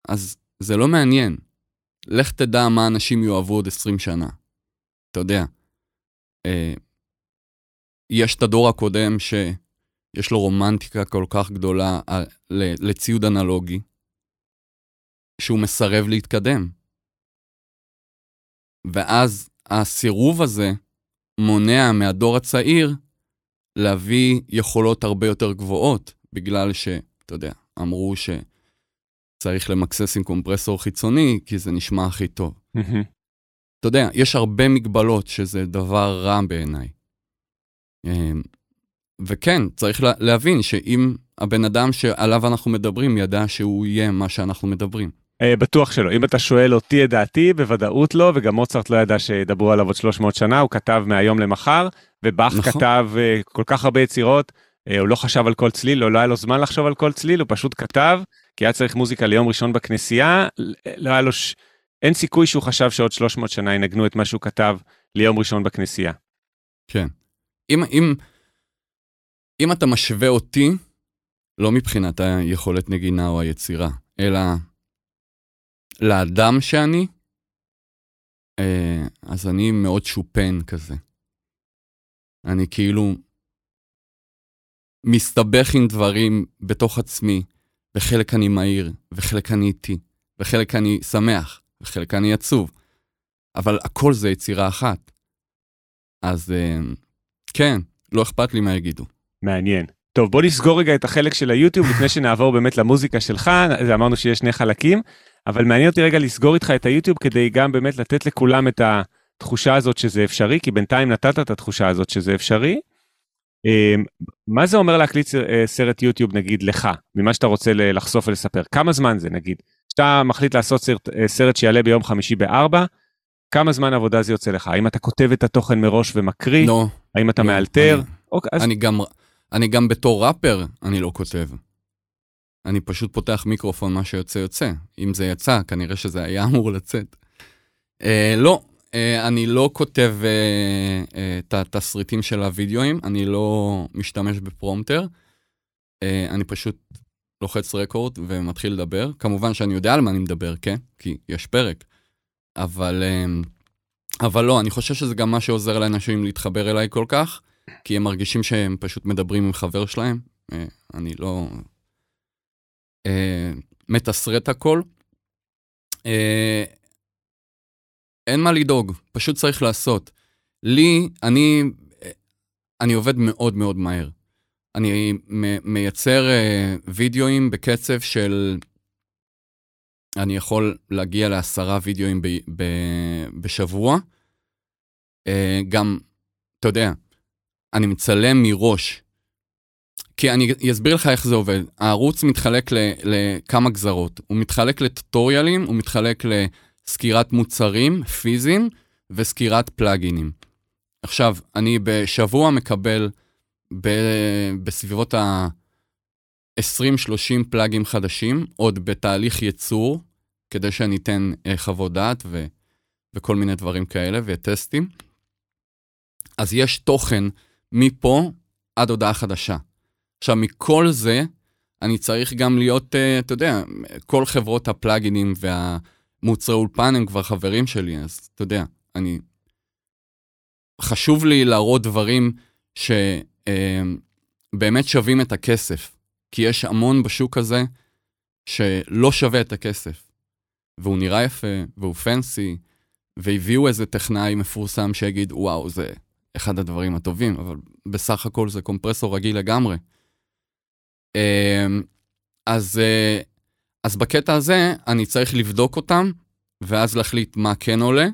אז זה לא מעניין. לך תדע מה אנשים יאהבו עוד 20 שנה. אתה יודע, אה, יש את הדור הקודם שיש לו רומנטיקה כל כך גדולה על, ל- לציוד אנלוגי, שהוא מסרב להתקדם. ואז הסירוב הזה מונע מהדור הצעיר להביא יכולות הרבה יותר גבוהות, בגלל שאתה יודע, אמרו שצריך למקסס עם קומפרסור חיצוני, כי זה נשמע הכי טוב. אתה יודע, יש הרבה מגבלות שזה דבר רע בעיניי. אמ, וכן, צריך לה, להבין שאם הבן אדם שעליו אנחנו מדברים ידע שהוא יהיה מה שאנחנו מדברים. אה, בטוח שלא. אם אתה שואל אותי את דעתי, בוודאות לא, וגם מוצרט לא ידע שידברו עליו עוד 300 שנה, הוא כתב מהיום למחר, ובאך נכון. כתב אה, כל כך הרבה יצירות, אה, הוא לא חשב על כל צליל, לא, לא היה לו זמן לחשוב על כל צליל, הוא פשוט כתב, כי היה צריך מוזיקה ליום ראשון בכנסייה, לא היה לו, ש... אין סיכוי שהוא חשב שעוד 300 שנה ינגנו את מה שהוא כתב ליום ראשון בכנסייה. כן. אם, אם, אם אתה משווה אותי, לא מבחינת היכולת נגינה או היצירה, אלא לאדם שאני, אה, אז אני מאוד שופן כזה. אני כאילו מסתבך עם דברים בתוך עצמי, וחלק אני מהיר, וחלק אני איטי, וחלק אני שמח, וחלק אני עצוב, אבל הכל זה יצירה אחת. אז אה, כן, לא אכפת לי מה יגידו. מעניין. טוב, בוא נסגור רגע את החלק של היוטיוב לפני שנעבור באמת למוזיקה שלך, אמרנו שיש שני חלקים, אבל מעניין אותי רגע לסגור איתך את היוטיוב כדי גם באמת לתת לכולם את התחושה הזאת שזה אפשרי, כי בינתיים נתת את התחושה הזאת שזה אפשרי. אה, מה זה אומר להקליט אה, סרט יוטיוב נגיד לך, ממה שאתה רוצה לחשוף ולספר? כמה זמן זה נגיד? כשאתה מחליט לעשות סרט, אה, סרט שיעלה ביום חמישי בארבע, כמה זמן עבודה זה יוצא לך? האם אתה כותב את התוכן מראש ומקריא? לא, האם אתה לא, מאלתר? אני- אוקיי, אז אני גם, אני גם בתור ראפר, אני לא כותב. אני פשוט פותח מיקרופון, מה שיוצא יוצא. אם זה יצא, כנראה שזה היה *laughs* אמור לצאת. אה, לא, אה, אני לא כותב אה, אה, את התסריטים של הוידאוים, אני לא משתמש בפרומטר. אה, אני פשוט לוחץ רקורד ומתחיל לדבר. כמובן שאני יודע על מה אני מדבר, כן? כי יש פרק. אבל, אה, אבל לא, אני חושב שזה גם מה שעוזר לאנשים להתחבר אליי כל כך. כי הם מרגישים שהם פשוט מדברים עם חבר שלהם. אה, אני לא מתסרט הכל. אה, אין מה לדאוג, פשוט צריך לעשות. לי, אני, אה, אני עובד מאוד מאוד מהר. אני מייצר אה, וידאוים בקצב של... אני יכול להגיע לעשרה וידאוים ב, ב, בשבוע. אה, גם, אתה יודע, אני מצלם מראש. כי אני אסביר לך איך זה עובד. הערוץ מתחלק ל- לכמה גזרות. הוא מתחלק לטוטוריאלים, הוא מתחלק לסקירת מוצרים פיזיים וסקירת פלאגינים. עכשיו, אני בשבוע מקבל ב- בסביבות ה-20-30 פלאגים חדשים, עוד בתהליך ייצור, כדי שאני אתן אה, חוות דעת ו- וכל מיני דברים כאלה וטסטים. אז יש תוכן מפה עד הודעה חדשה. עכשיו, מכל זה, אני צריך גם להיות, אה, אתה יודע, כל חברות הפלאגינים והמוצרי אולפן הם כבר חברים שלי, אז אתה יודע, אני... חשוב לי להראות דברים שבאמת שווים את הכסף, כי יש המון בשוק הזה שלא שווה את הכסף. והוא נראה יפה, והוא פנסי, והביאו איזה טכנאי מפורסם שיגיד, וואו, זה אחד הדברים הטובים, אבל בסך הכל זה קומפרסור רגיל לגמרי. אמ, אז, אה, אז בקטע הזה אני צריך לבדוק אותם, ואז להחליט מה כן עולה,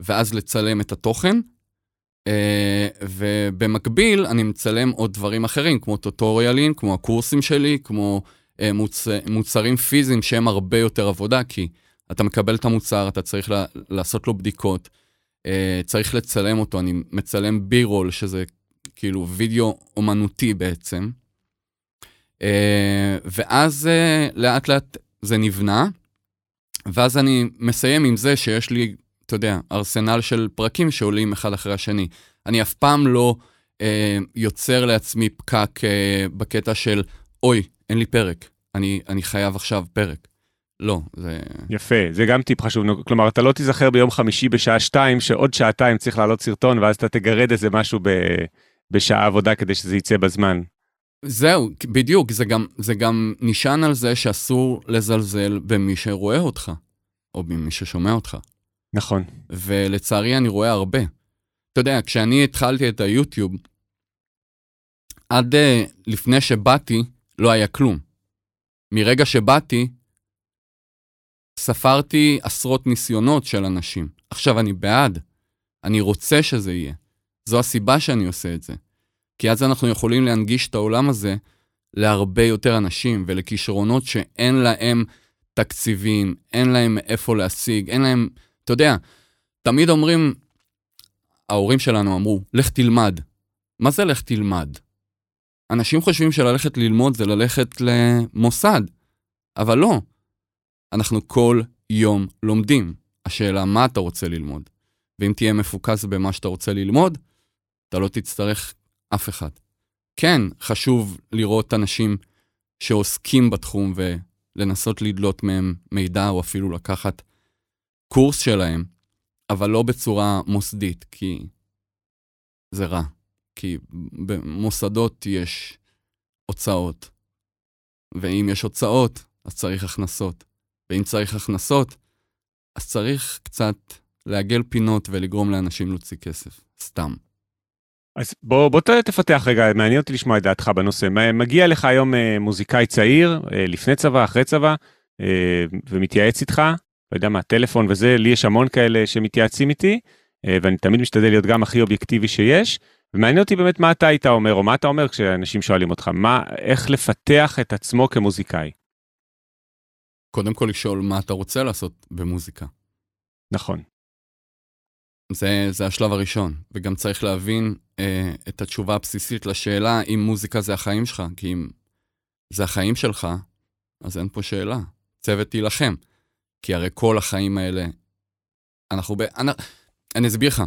ואז לצלם את התוכן, אה, ובמקביל אני מצלם עוד דברים אחרים, כמו טוטוריאלים, כמו הקורסים שלי, כמו אה, מוצ... מוצרים פיזיים שהם הרבה יותר עבודה, כי אתה מקבל את המוצר, אתה צריך לה... לעשות לו בדיקות, צריך לצלם אותו, אני מצלם בי-רול, שזה כאילו וידאו אומנותי בעצם. ואז לאט לאט זה נבנה, ואז אני מסיים עם זה שיש לי אתה יודע, ארסנל של פרקים שעולים אחד אחרי השני. אני אף פעם לא אה, יוצר לעצמי פקק אה, בקטע של, אוי, אין לי פרק, אני, אני חייב עכשיו פרק. לא, זה... יפה, זה גם טיפ חשוב. כלומר, אתה לא תיזכר ביום חמישי בשעה שתיים, שעוד שעתיים צריך לעלות סרטון, ואז אתה תגרד איזה משהו ב... בשעה עבודה כדי שזה יצא בזמן. זהו, בדיוק, זה גם, זה גם נשען על זה שאסור לזלזל במי שרואה אותך, או במי ששומע אותך. נכון. ולצערי אני רואה הרבה. אתה יודע, כשאני התחלתי את היוטיוב, עד uh, לפני שבאתי, לא היה כלום. מרגע שבאתי, ספרתי עשרות ניסיונות של אנשים. עכשיו אני בעד, אני רוצה שזה יהיה. זו הסיבה שאני עושה את זה. כי אז אנחנו יכולים להנגיש את העולם הזה להרבה יותר אנשים ולכישרונות שאין להם תקציבים, אין להם איפה להשיג, אין להם אתה יודע, תמיד אומרים, ההורים שלנו אמרו, לך תלמד. מה זה לך תלמד? אנשים חושבים שללכת ללמוד זה ללכת למוסד, אבל לא. אנחנו כל יום לומדים. השאלה, מה אתה רוצה ללמוד? ואם תהיה מפוקס במה שאתה רוצה ללמוד, אתה לא תצטרך אף אחד. כן, חשוב לראות אנשים שעוסקים בתחום ולנסות לדלות מהם מידע, או אפילו לקחת הקורס שלהם, אבל לא בצורה מוסדית, כי זה רע. כי במוסדות יש הוצאות, ואם יש הוצאות, אז צריך הכנסות. ואם צריך הכנסות, אז צריך קצת לעגל פינות ולגרום לאנשים להוציא כסף, סתם. אז בוא, בוא תפתח רגע, מעניין אותי לשמוע את דעתך בנושא. מגיע לך היום אה, מוזיקאי צעיר, אה, לפני צבא, אחרי צבא, אה, ומתייעץ איתך, לא יודע מה, טלפון וזה, לי יש המון כאלה שמתייעצים איתי, ואני תמיד משתדל להיות גם הכי אובייקטיבי שיש, ומעניין אותי באמת מה אתה היית אומר, או מה אתה אומר כשאנשים שואלים אותך, מה, איך לפתח את עצמו כמוזיקאי. קודם כל לשאול מה אתה רוצה לעשות במוזיקה. נכון. זה, זה השלב הראשון, וגם צריך להבין אה, את התשובה הבסיסית לשאלה אם מוזיקה זה החיים שלך, כי אם זה החיים שלך, אז אין פה שאלה. צוות תילחם. כי הרי כל החיים האלה, אנחנו ב... אני, אני אסביר לך,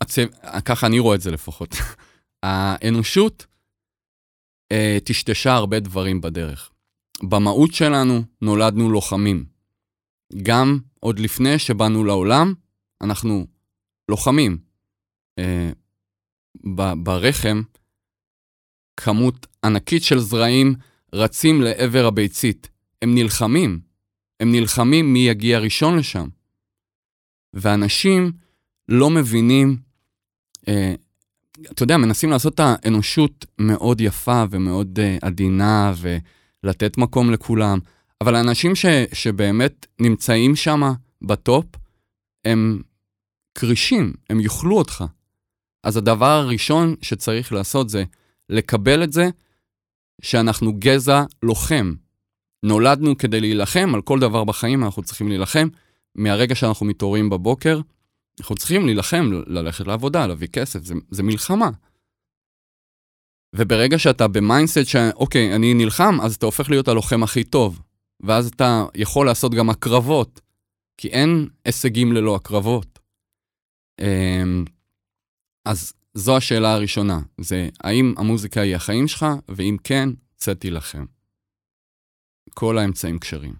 הצו... ככה אני רואה את זה לפחות. *laughs* האנושות אה, טשטשה הרבה דברים בדרך. במהות שלנו נולדנו לוחמים. גם עוד לפני שבאנו לעולם, אנחנו לוחמים. אה, ברחם, כמות ענקית של זרעים רצים לעבר הביצית. הם נלחמים. הם נלחמים מי יגיע ראשון לשם. ואנשים לא מבינים, אה, אתה יודע, מנסים לעשות את האנושות מאוד יפה ומאוד אה, עדינה ולתת מקום לכולם, אבל האנשים ש, שבאמת נמצאים שם בטופ, הם כרישים, הם יאכלו אותך. אז הדבר הראשון שצריך לעשות זה לקבל את זה שאנחנו גזע לוחם. נולדנו כדי להילחם, על כל דבר בחיים אנחנו צריכים להילחם. מהרגע שאנחנו מתעוררים בבוקר, אנחנו צריכים להילחם, ללכת לעבודה, להביא כסף, זה, זה מלחמה. וברגע שאתה ב mindset שאוקיי, אני נלחם, אז אתה הופך להיות הלוחם הכי טוב. ואז אתה יכול לעשות גם הקרבות, כי אין הישגים ללא הקרבות. אז זו השאלה הראשונה, זה האם המוזיקה היא החיים שלך, ואם כן, צא תילחם. כל האמצעים כשרים.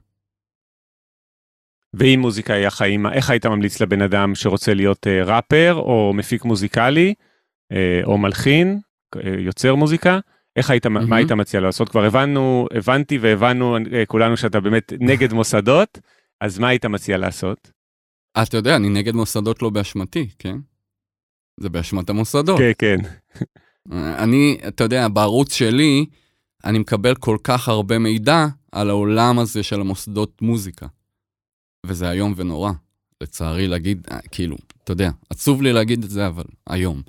ואם מוזיקה היא החיים, איך היית ממליץ לבן אדם שרוצה להיות uh, ראפר או מפיק מוזיקלי uh, או מלחין, uh, יוצר מוזיקה? איך היית, mm-hmm. מה היית מציע לעשות? כבר הבנו, הבנתי והבנו uh, כולנו שאתה באמת נגד *laughs* מוסדות, אז מה היית מציע לעשות? אתה יודע, אני נגד מוסדות לא באשמתי, כן? זה באשמת המוסדות. כן, כן. אני, אתה יודע, בערוץ שלי, אני מקבל כל כך הרבה מידע על העולם הזה של המוסדות מוזיקה. וזה איום ונורא, לצערי להגיד, אה, כאילו, אתה יודע, עצוב לי להגיד את זה, אבל היום.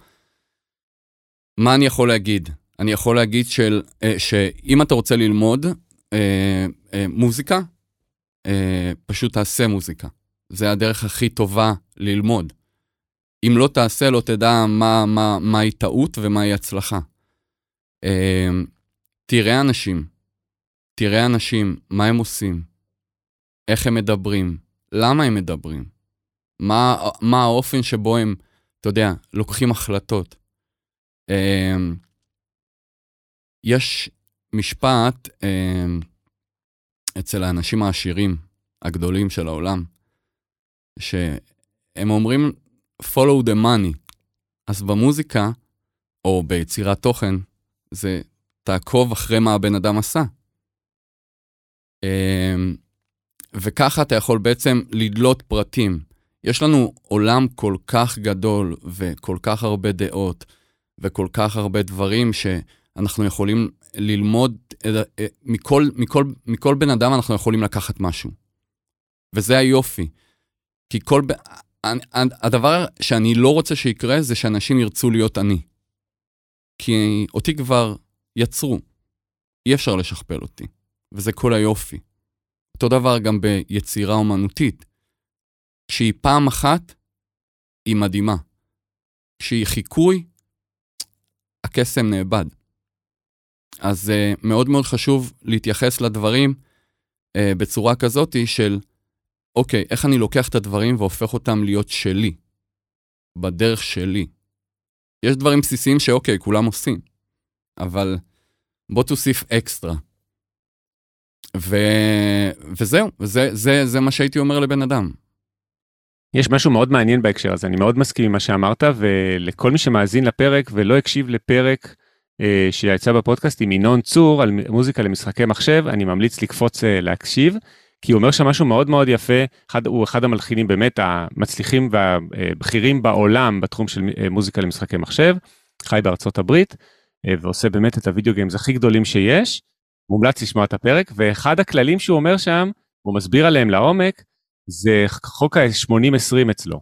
מה אני יכול להגיד? אני יכול להגיד של, אה, שאם אתה רוצה ללמוד אה, אה, מוזיקה, אה, פשוט תעשה מוזיקה. זה הדרך הכי טובה ללמוד. אם לא תעשה, לא תדע מה, מה, מהי טעות ומהי הצלחה. אה, תראה אנשים, תראה אנשים, מה הם עושים, איך הם מדברים, למה הם מדברים, מה, מה האופן שבו הם, אתה יודע, לוקחים החלטות. אה, יש משפט אה, אצל האנשים העשירים הגדולים של העולם, שהם אומרים follow the money. אז במוזיקה, או ביצירת תוכן, זה תעקוב אחרי מה הבן אדם עשה. אמ, וככה אתה יכול בעצם לדלות פרטים. יש לנו עולם כל כך גדול וכל כך הרבה דעות וכל כך הרבה דברים שאנחנו יכולים ללמוד, אה, מכל, מכל, מכל בן אדם אנחנו יכולים לקחת משהו. וזה היופי. כי כל... הדבר שאני לא רוצה שיקרה זה שאנשים ירצו להיות אני. כי אותי כבר יצרו. אי אפשר לשכפל אותי, וזה כל היופי. אותו דבר גם ביצירה אומנותית. כשהיא פעם אחת, היא מדהימה. כשהיא חיקוי, הקסם נאבד. אז uh, מאוד מאוד חשוב להתייחס לדברים uh, בצורה כזאתי של, אוקיי, איך אני לוקח את הדברים והופך אותם להיות שלי, בדרך שלי. יש דברים בסיסיים שאוקיי, כולם עושים, אבל בוא תוסיף אקסטרה. ו... וזהו, זה, זה, זה מה שהייתי אומר לבן אדם. יש משהו מאוד מעניין בהקשר הזה, אני מאוד מסכים עם מה שאמרת, ולכל מי שמאזין לפרק ולא הקשיב לפרק אה, שיצא בפודקאסט עם ינון צור על מוזיקה למשחקי מחשב, אני ממליץ לקפוץ אה, להקשיב, כי הוא אומר שם משהו מאוד מאוד יפה, אחד, הוא אחד המלחינים באמת המצליחים והבכירים בעולם בתחום של אה, מוזיקה למשחקי מחשב, חי בארצות הברית, אה, ועושה באמת את הוידאו גיימס הכי גדולים שיש, מומלץ לשמוע את הפרק, ואחד הכללים שהוא אומר שם, הוא מסביר עליהם לעומק, זה חוק ה-80-20 אצלו.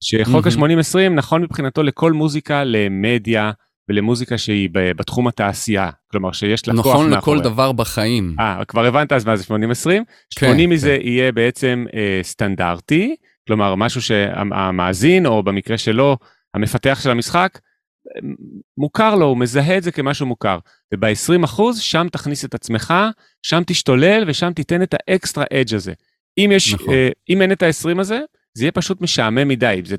שחוק mm-hmm. ה-80-20 נכון מבחינתו לכל מוזיקה, למדיה ולמוזיקה שהיא בתחום התעשייה. כלומר שיש לה נכון כוח מאחורי. נכון לכל דבר בחיים. אה, כבר הבנת אז מה זה 80-20? כן, 80 כן. מזה יהיה בעצם אה, סטנדרטי, כלומר משהו שהמאזין, או במקרה שלו, המפתח של המשחק, מוכר לו, הוא מזהה את זה כמשהו מוכר. וב-20 אחוז, שם תכניס את עצמך, שם תשתולל ושם תיתן את האקסטרה אדג' הזה. אם, יש, נכון. אה, אם אין את ה-20 הזה, זה יהיה פשוט משעמם מדי. זה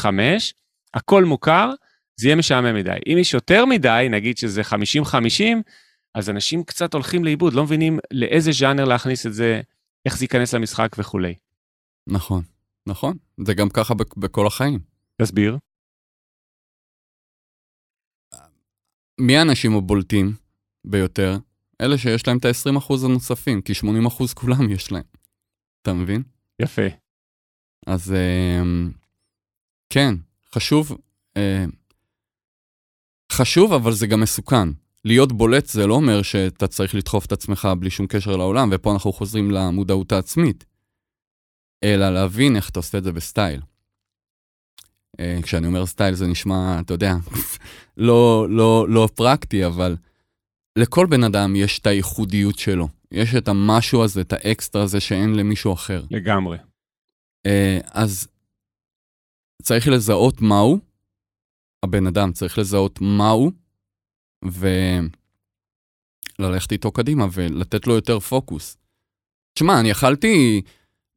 95-5, הכל מוכר, זה יהיה משעמם מדי. אם יש יותר מדי, נגיד שזה 50-50, אז אנשים קצת הולכים לאיבוד, לא מבינים לאיזה ז'אנר להכניס את זה, איך זה ייכנס למשחק וכולי. נכון, נכון. זה גם ככה בכל החיים. תסביר. מי האנשים הבולטים ביותר? אלה שיש להם את ה-20% הנוספים, כי 80% כולם יש להם. אתה מבין? יפה. אז אמ, כן, חשוב, אה, חשוב, אבל זה גם מסוכן. להיות בולט זה לא אומר שאתה צריך לדחוף את עצמך בלי שום קשר לעולם, ופה אנחנו חוזרים למודעות העצמית, אלא להבין איך אתה עושה את זה בסטייל. אה, כשאני אומר סטייל זה נשמע, אתה יודע, *laughs* לא, לא, לא פרקטי, אבל לכל בן אדם יש את הייחודיות שלו. יש את המשהו הזה, את האקסטרה הזה שאין למישהו אחר. לגמרי. אה, אז צריך לזהות מהו, הבן אדם צריך לזהות מהו, וללכת איתו קדימה ולתת לו יותר פוקוס. תשמע, אני יכלתי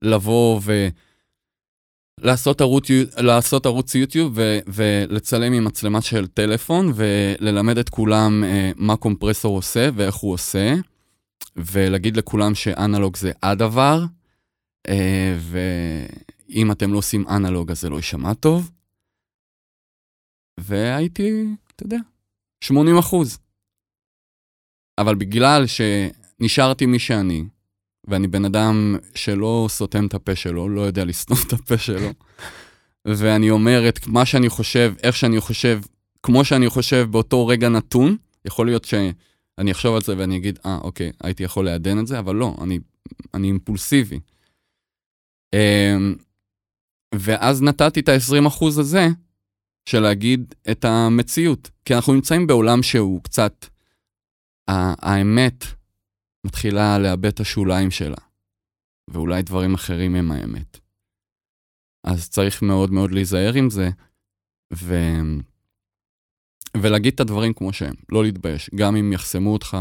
לבוא ו... לעשות ערוץ, לעשות ערוץ יוטיוב ו, ולצלם עם מצלמה של טלפון וללמד את כולם uh, מה קומפרסור עושה ואיך הוא עושה, ולהגיד לכולם שאנלוג זה הדבר, uh, ואם אתם לא עושים אנלוג אז זה לא יישמע טוב. והייתי, אתה יודע, 80 אחוז. אבל בגלל שנשארתי מי שאני, ואני בן אדם שלא סותם את הפה שלו, לא יודע לסתום את הפה שלו, *laughs* ואני אומר את מה שאני חושב, איך שאני חושב, כמו שאני חושב באותו רגע נתון, יכול להיות שאני אחשוב על זה ואני אגיד, אה, ah, אוקיי, הייתי יכול לעדן את זה, אבל לא, אני, אני אימפולסיבי. Um, ואז נתתי את ה-20% הזה של להגיד את המציאות. כי אנחנו נמצאים בעולם שהוא קצת, האמת מתחילה לאבד את השוליים שלה, ואולי דברים אחרים הם האמת. אז צריך מאוד מאוד להיזהר עם זה, ו... ולהגיד את הדברים כמו שהם, לא להתבייש. גם אם יחסמו אותך,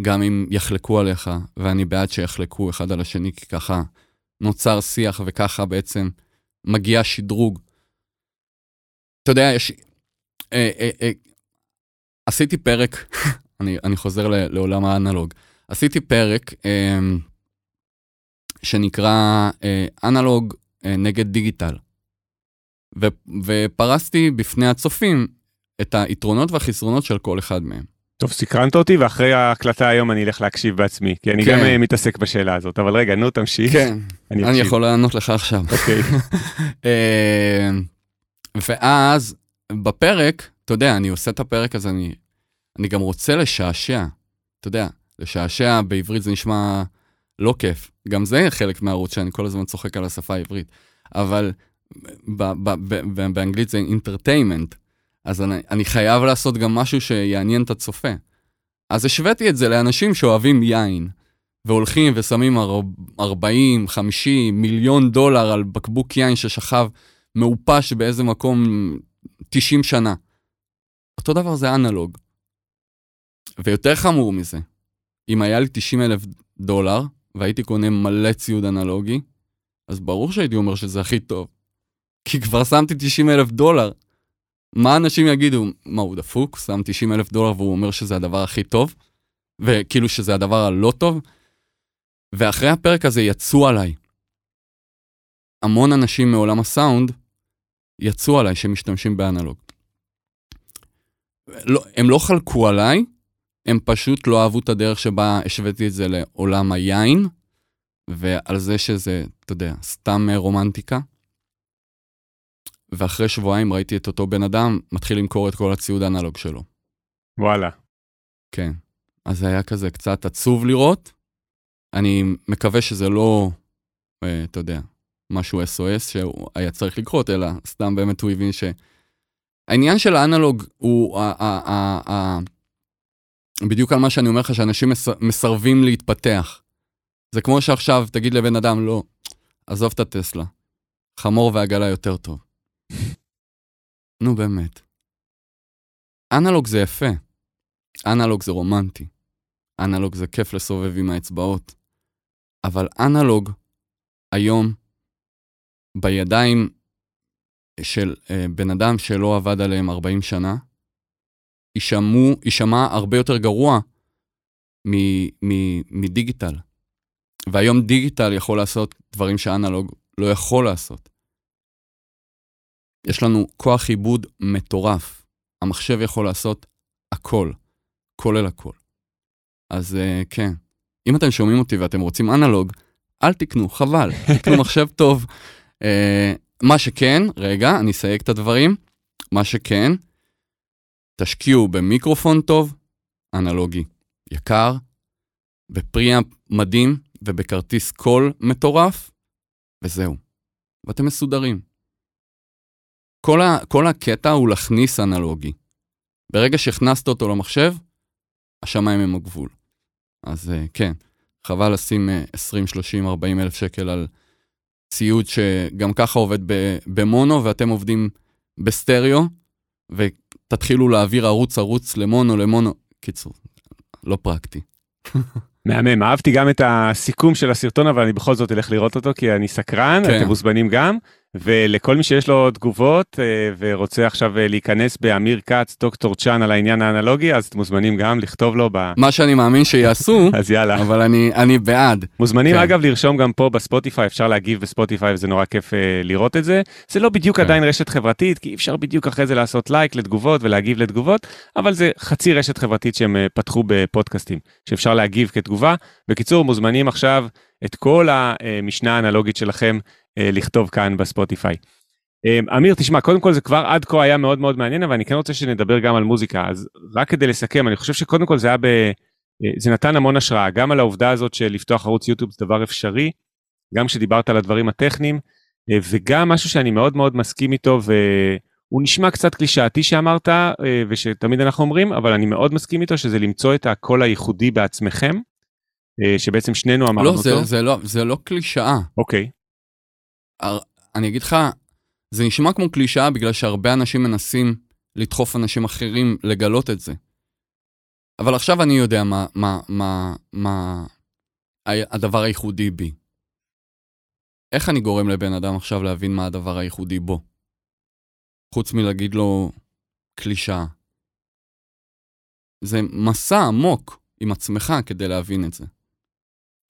גם אם יחלקו עליך, ואני בעד שיחלקו אחד על השני, כי ככה נוצר שיח וככה בעצם מגיע שדרוג. אתה יודע, יש... אה, אה, אה, עשיתי פרק, *laughs* אני, חוזר לעולם האנלוג, עשיתי פרק שנקרא אנלוג נגד דיגיטל. ופרסתי בפני הצופים את היתרונות והחסרונות של כל אחד מהם. טוב, סקרנת אותי, ואחרי ההקלטה היום אני אלך להקשיב בעצמי, כי אני כן. גם מתעסק בשאלה הזאת, אבל רגע, נו, תמשיך. כן, אני, אני יכול לענות לך עכשיו. אוקיי. *laughs* ואז בפרק, אתה יודע, אני עושה את הפרק הזה, אני, אני גם רוצה לשעשע. אתה יודע, לשעשע בעברית זה נשמע לא כיף. גם זה חלק מהערוץ שאני כל הזמן צוחק על השפה העברית. אבל באנגלית זה entertainment. אז אני, אני חייב לעשות גם משהו שיעניין את הצופה. אז השוויתי את זה לאנשים שאוהבים יין, והולכים ושמים 40, 50, מיליון דולר על בקבוק יין ששכב מעופש באיזה מקום 90 שנה. אותו דבר זה אנלוג. ויותר חמור מזה, אם היה לי 90 אלף דולר והייתי קונה מלא ציוד אנלוגי, אז ברור שהייתי אומר שזה הכי טוב. כי כבר שמתי 90 אלף דולר. מה אנשים יגידו? מה, הוא דפוק? שם 90 אלף דולר והוא אומר שזה הדבר הכי טוב? וכאילו שזה הדבר הלא טוב? ואחרי הפרק הזה יצאו עליי. המון אנשים מעולם הסאונד יצאו עליי שמשתמשים באנלוג. לא, הם לא חלקו עליי, הם פשוט לא אהבו את הדרך שבה השוויתי את זה לעולם היין, ועל זה שזה, אתה יודע, סתם רומנטיקה. ואחרי שבועיים ראיתי את אותו בן אדם מתחיל למכור את כל הציוד האנלוג שלו. וואלה. כן. אז זה היה כזה קצת עצוב לראות. אני מקווה שזה לא, אה, אתה יודע, משהו SOS שהוא היה צריך לקרות, אלא סתם באמת הוא הבין ש... העניין של האנלוג הוא ה- ה- ה- ה- בדיוק על מה שאני אומר לך, שאנשים מס- מסרבים להתפתח. זה כמו שעכשיו תגיד לבן אדם, לא, עזוב את הטסלה, חמור ועגלה יותר טוב. נו באמת. אנלוג זה יפה. אנלוג זה רומנטי. אנלוג זה כיף לסובב עם האצבעות. אבל אנלוג היום בידיים של אה, בן אדם שלא עבד עליהם 40 שנה, יישמעו, יישמע הרבה יותר גרוע מדיגיטל. והיום דיגיטל יכול לעשות דברים שאנלוג לא יכול לעשות. יש לנו כוח עיבוד מטורף. המחשב יכול לעשות הכל, כולל הכל. אז uh, כן, אם אתם שומעים אותי ואתם רוצים אנלוג, אל תקנו, חבל, תקנו *laughs* מחשב טוב. Uh, מה שכן, רגע, אני אסייג את הדברים. מה שכן, תשקיעו במיקרופון טוב, אנלוגי יקר, בפריאמפ מדהים ובכרטיס קול מטורף, וזהו. ואתם מסודרים. כל, ה, כל הקטע הוא להכניס אנלוגי. ברגע שהכנסת אותו למחשב, השמיים הם הגבול. אז uh, כן, חבל לשים uh, 20, 30, 40 אלף שקל על ציוד שגם ככה עובד במונו ואתם עובדים בסטריאו, ותתחילו להעביר ערוץ ערוץ למונו למונו. קיצור, לא פרקטי. *laughs* מהמם, אהבתי גם את הסיכום של הסרטון, אבל אני בכל זאת אלך לראות אותו כי אני סקרן, כן. אתם מוזמנים גם. ולכל מי שיש לו תגובות אה, ורוצה עכשיו אה, להיכנס באמיר כץ, דוקטור צ'אן על העניין האנלוגי, אז אתם מוזמנים גם לכתוב לו ב... מה שאני מאמין שיעשו, *laughs* אז יאללה. אבל אני, אני בעד. מוזמנים כן. אגב לרשום גם פה בספוטיפיי, אפשר להגיב בספוטיפיי וזה נורא כיף uh, לראות את זה. זה לא בדיוק כן. עדיין רשת חברתית, כי אי אפשר בדיוק אחרי זה לעשות לייק לתגובות ולהגיב לתגובות, אבל זה חצי רשת חברתית שהם פתחו בפודקאסטים, שאפשר להגיב כתגובה. בקיצור, מוזמנים עכשיו את כל המשנה האנלוגית שלכם אה, לכתוב כאן בספוטיפיי. אה, אמיר, תשמע, קודם כל זה כבר עד כה היה מאוד מאוד מעניין, אבל אני כן רוצה שנדבר גם על מוזיקה. אז רק כדי לסכם, אני חושב שקודם כל זה היה ב... אה, זה נתן המון השראה, גם על העובדה הזאת של לפתוח ערוץ יוטיוב זה דבר אפשרי, גם כשדיברת על הדברים הטכניים, וגם משהו שאני מאוד מאוד מסכים איתו, הוא נשמע קצת קלישאתי שאמרת, אה, ושתמיד אנחנו אומרים, אבל אני מאוד מסכים איתו שזה למצוא את הקול הייחודי בעצמכם, אה, שבעצם שנינו אמרנו לא, אותו. זה, זה לא, זה לא קלישאה. אוקיי, הר- אני אגיד לך, זה נשמע כמו קלישאה בגלל שהרבה אנשים מנסים לדחוף אנשים אחרים לגלות את זה. אבל עכשיו אני יודע מה, מה, מה, מה הדבר הייחודי בי. איך אני גורם לבן אדם עכשיו להבין מה הדבר הייחודי בו? חוץ מלהגיד לו קלישאה. זה מסע עמוק עם עצמך כדי להבין את זה.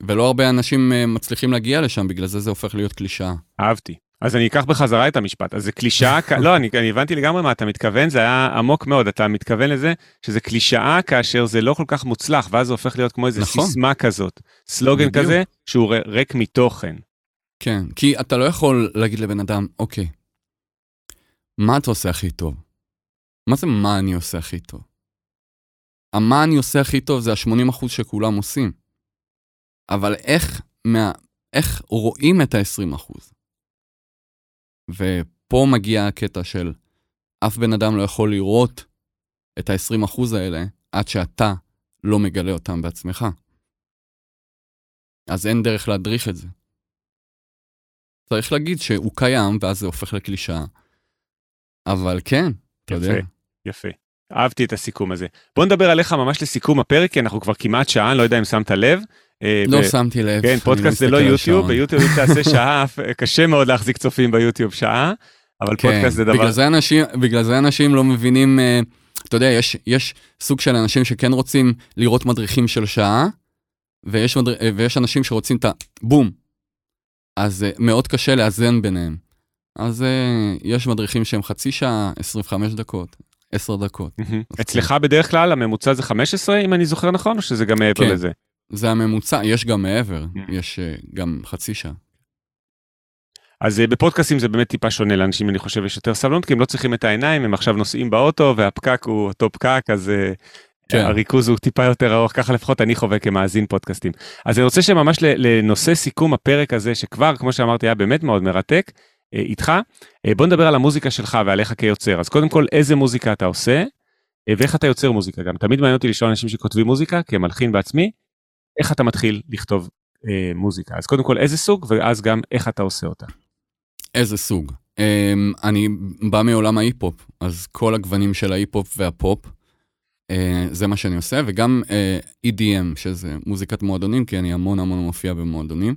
ולא הרבה אנשים אה, מצליחים להגיע לשם, בגלל זה זה הופך להיות קלישאה. אהבתי. אז אני אקח בחזרה את המשפט. אז זה קלישאה, לא, אני, אני הבנתי לגמרי מה אתה מתכוון, זה היה עמוק מאוד. אתה מתכוון לזה שזה קלישאה כאשר זה לא כל כך מוצלח, ואז זה הופך להיות כמו איזה נכון. סיסמה כזאת. סלוגן בדיוק. כזה שהוא ריק מתוכן. כן, כי אתה לא יכול להגיד לבן אדם, אוקיי, מה אתה עושה הכי טוב? מה זה מה אני עושה הכי טוב? המה אני עושה הכי טוב זה ה-80% שכולם עושים. אבל איך, מה, איך רואים את ה-20%? ופה מגיע הקטע של אף בן אדם לא יכול לראות את ה-20% האלה עד שאתה לא מגלה אותם בעצמך. אז אין דרך להדריך את זה. צריך להגיד שהוא קיים, ואז זה הופך לקלישאה. אבל כן, אתה יודע. יפה, יפה. אהבתי את הסיכום הזה. בוא נדבר עליך ממש לסיכום הפרק, כי אנחנו כבר כמעט שעה, לא יודע אם שמת לב. אה, לא שמתי לב. כן, פודקאסט זה לא יוטיוב. ביוטיוב אם תעשה שעה, *laughs* קשה מאוד להחזיק צופים ביוטיוב שעה, אבל כן, פודקאסט זה דבר... בגלל זה אנשים, לא מבינים, אה, אתה יודע, יש, סוג של אנשים שכן רוצים לראות מדריכים של שעה, ויש. אה, אנשים שרוצים את הבום. אז אה, מאוד קשה לאזן ביניהם. אז אה, יש מדריכים שהם חצי שעה, 25 דקות, 10 דקות. אז אצלך בדרך כלל הממוצע זה 15, אם אני זוכר נכון, או שזה גם מעבר כן. לזה? זה הממוצע, יש גם מעבר, Mm. יש אה, גם חצי שעה. אז אה, בפודקאסטים זה באמת טיפה שונה, לאנשים אני חושב יש יותר סבלנות, כי הם לא צריכים את העיניים, הם עכשיו נוסעים באוטו, והפקק הוא אותו פקק, אז אה, כן. הריכוז הוא טיפה יותר ארוך, ככה לפחות אני חווה כמאזין פודקאסטים. אז אני רוצה שממש לנושא סיכום הפרק הזה, שכבר, כמו שאמרתי, היה באמת מאוד מרתק, איתך, בוא נדבר על המוזיקה שלך ועליך כיוצר. אז קודם כל, איזה מוזיקה אתה עושה, ואיך אתה יוצר מוזיקה גם. תמיד מעניין אותי לשאול אנשים שכותבים מוזיקה, כמלחין בעצמי, איך אתה מתחיל לכתוב אה, מוזיקה. אז קודם כל, איזה סוג, ואז גם איך אתה עושה אותה. איזה סוג? Um, אני בא מעולם ההיפ-הופ, אז כל הגוונים של ההיפ-הופ והפופ, uh, זה מה שאני עושה, וגם uh, EDM, שזה מוזיקת מועדונים, כי אני המון המון מופיע במועדונים.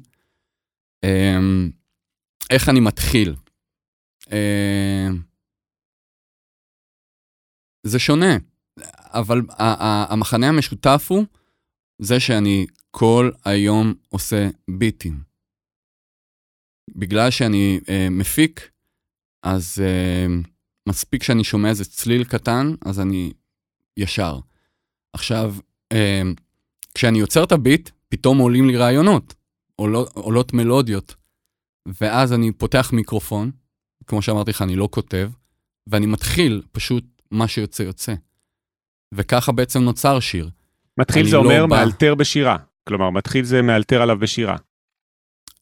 Um, איך אני מתחיל? Uh, זה שונה, אבל המחנה המשותף הוא זה שאני כל היום עושה ביטים. בגלל שאני אה, מפיק, אז אה, מספיק שאני שומע איזה צליל קטן, אז אני ישר. עכשיו, אה, כשאני יוצר את הביט, פתאום עולים לי רעיונות, עולות, עולות מלודיות, ואז אני פותח מיקרופון, כמו שאמרתי לך, אני לא כותב, ואני מתחיל פשוט מה שיוצא יוצא. וככה בעצם נוצר שיר. מתחיל זה לא אומר בא- מאלתר בשירה. כלומר, מתחיל זה מאלתר עליו בשירה.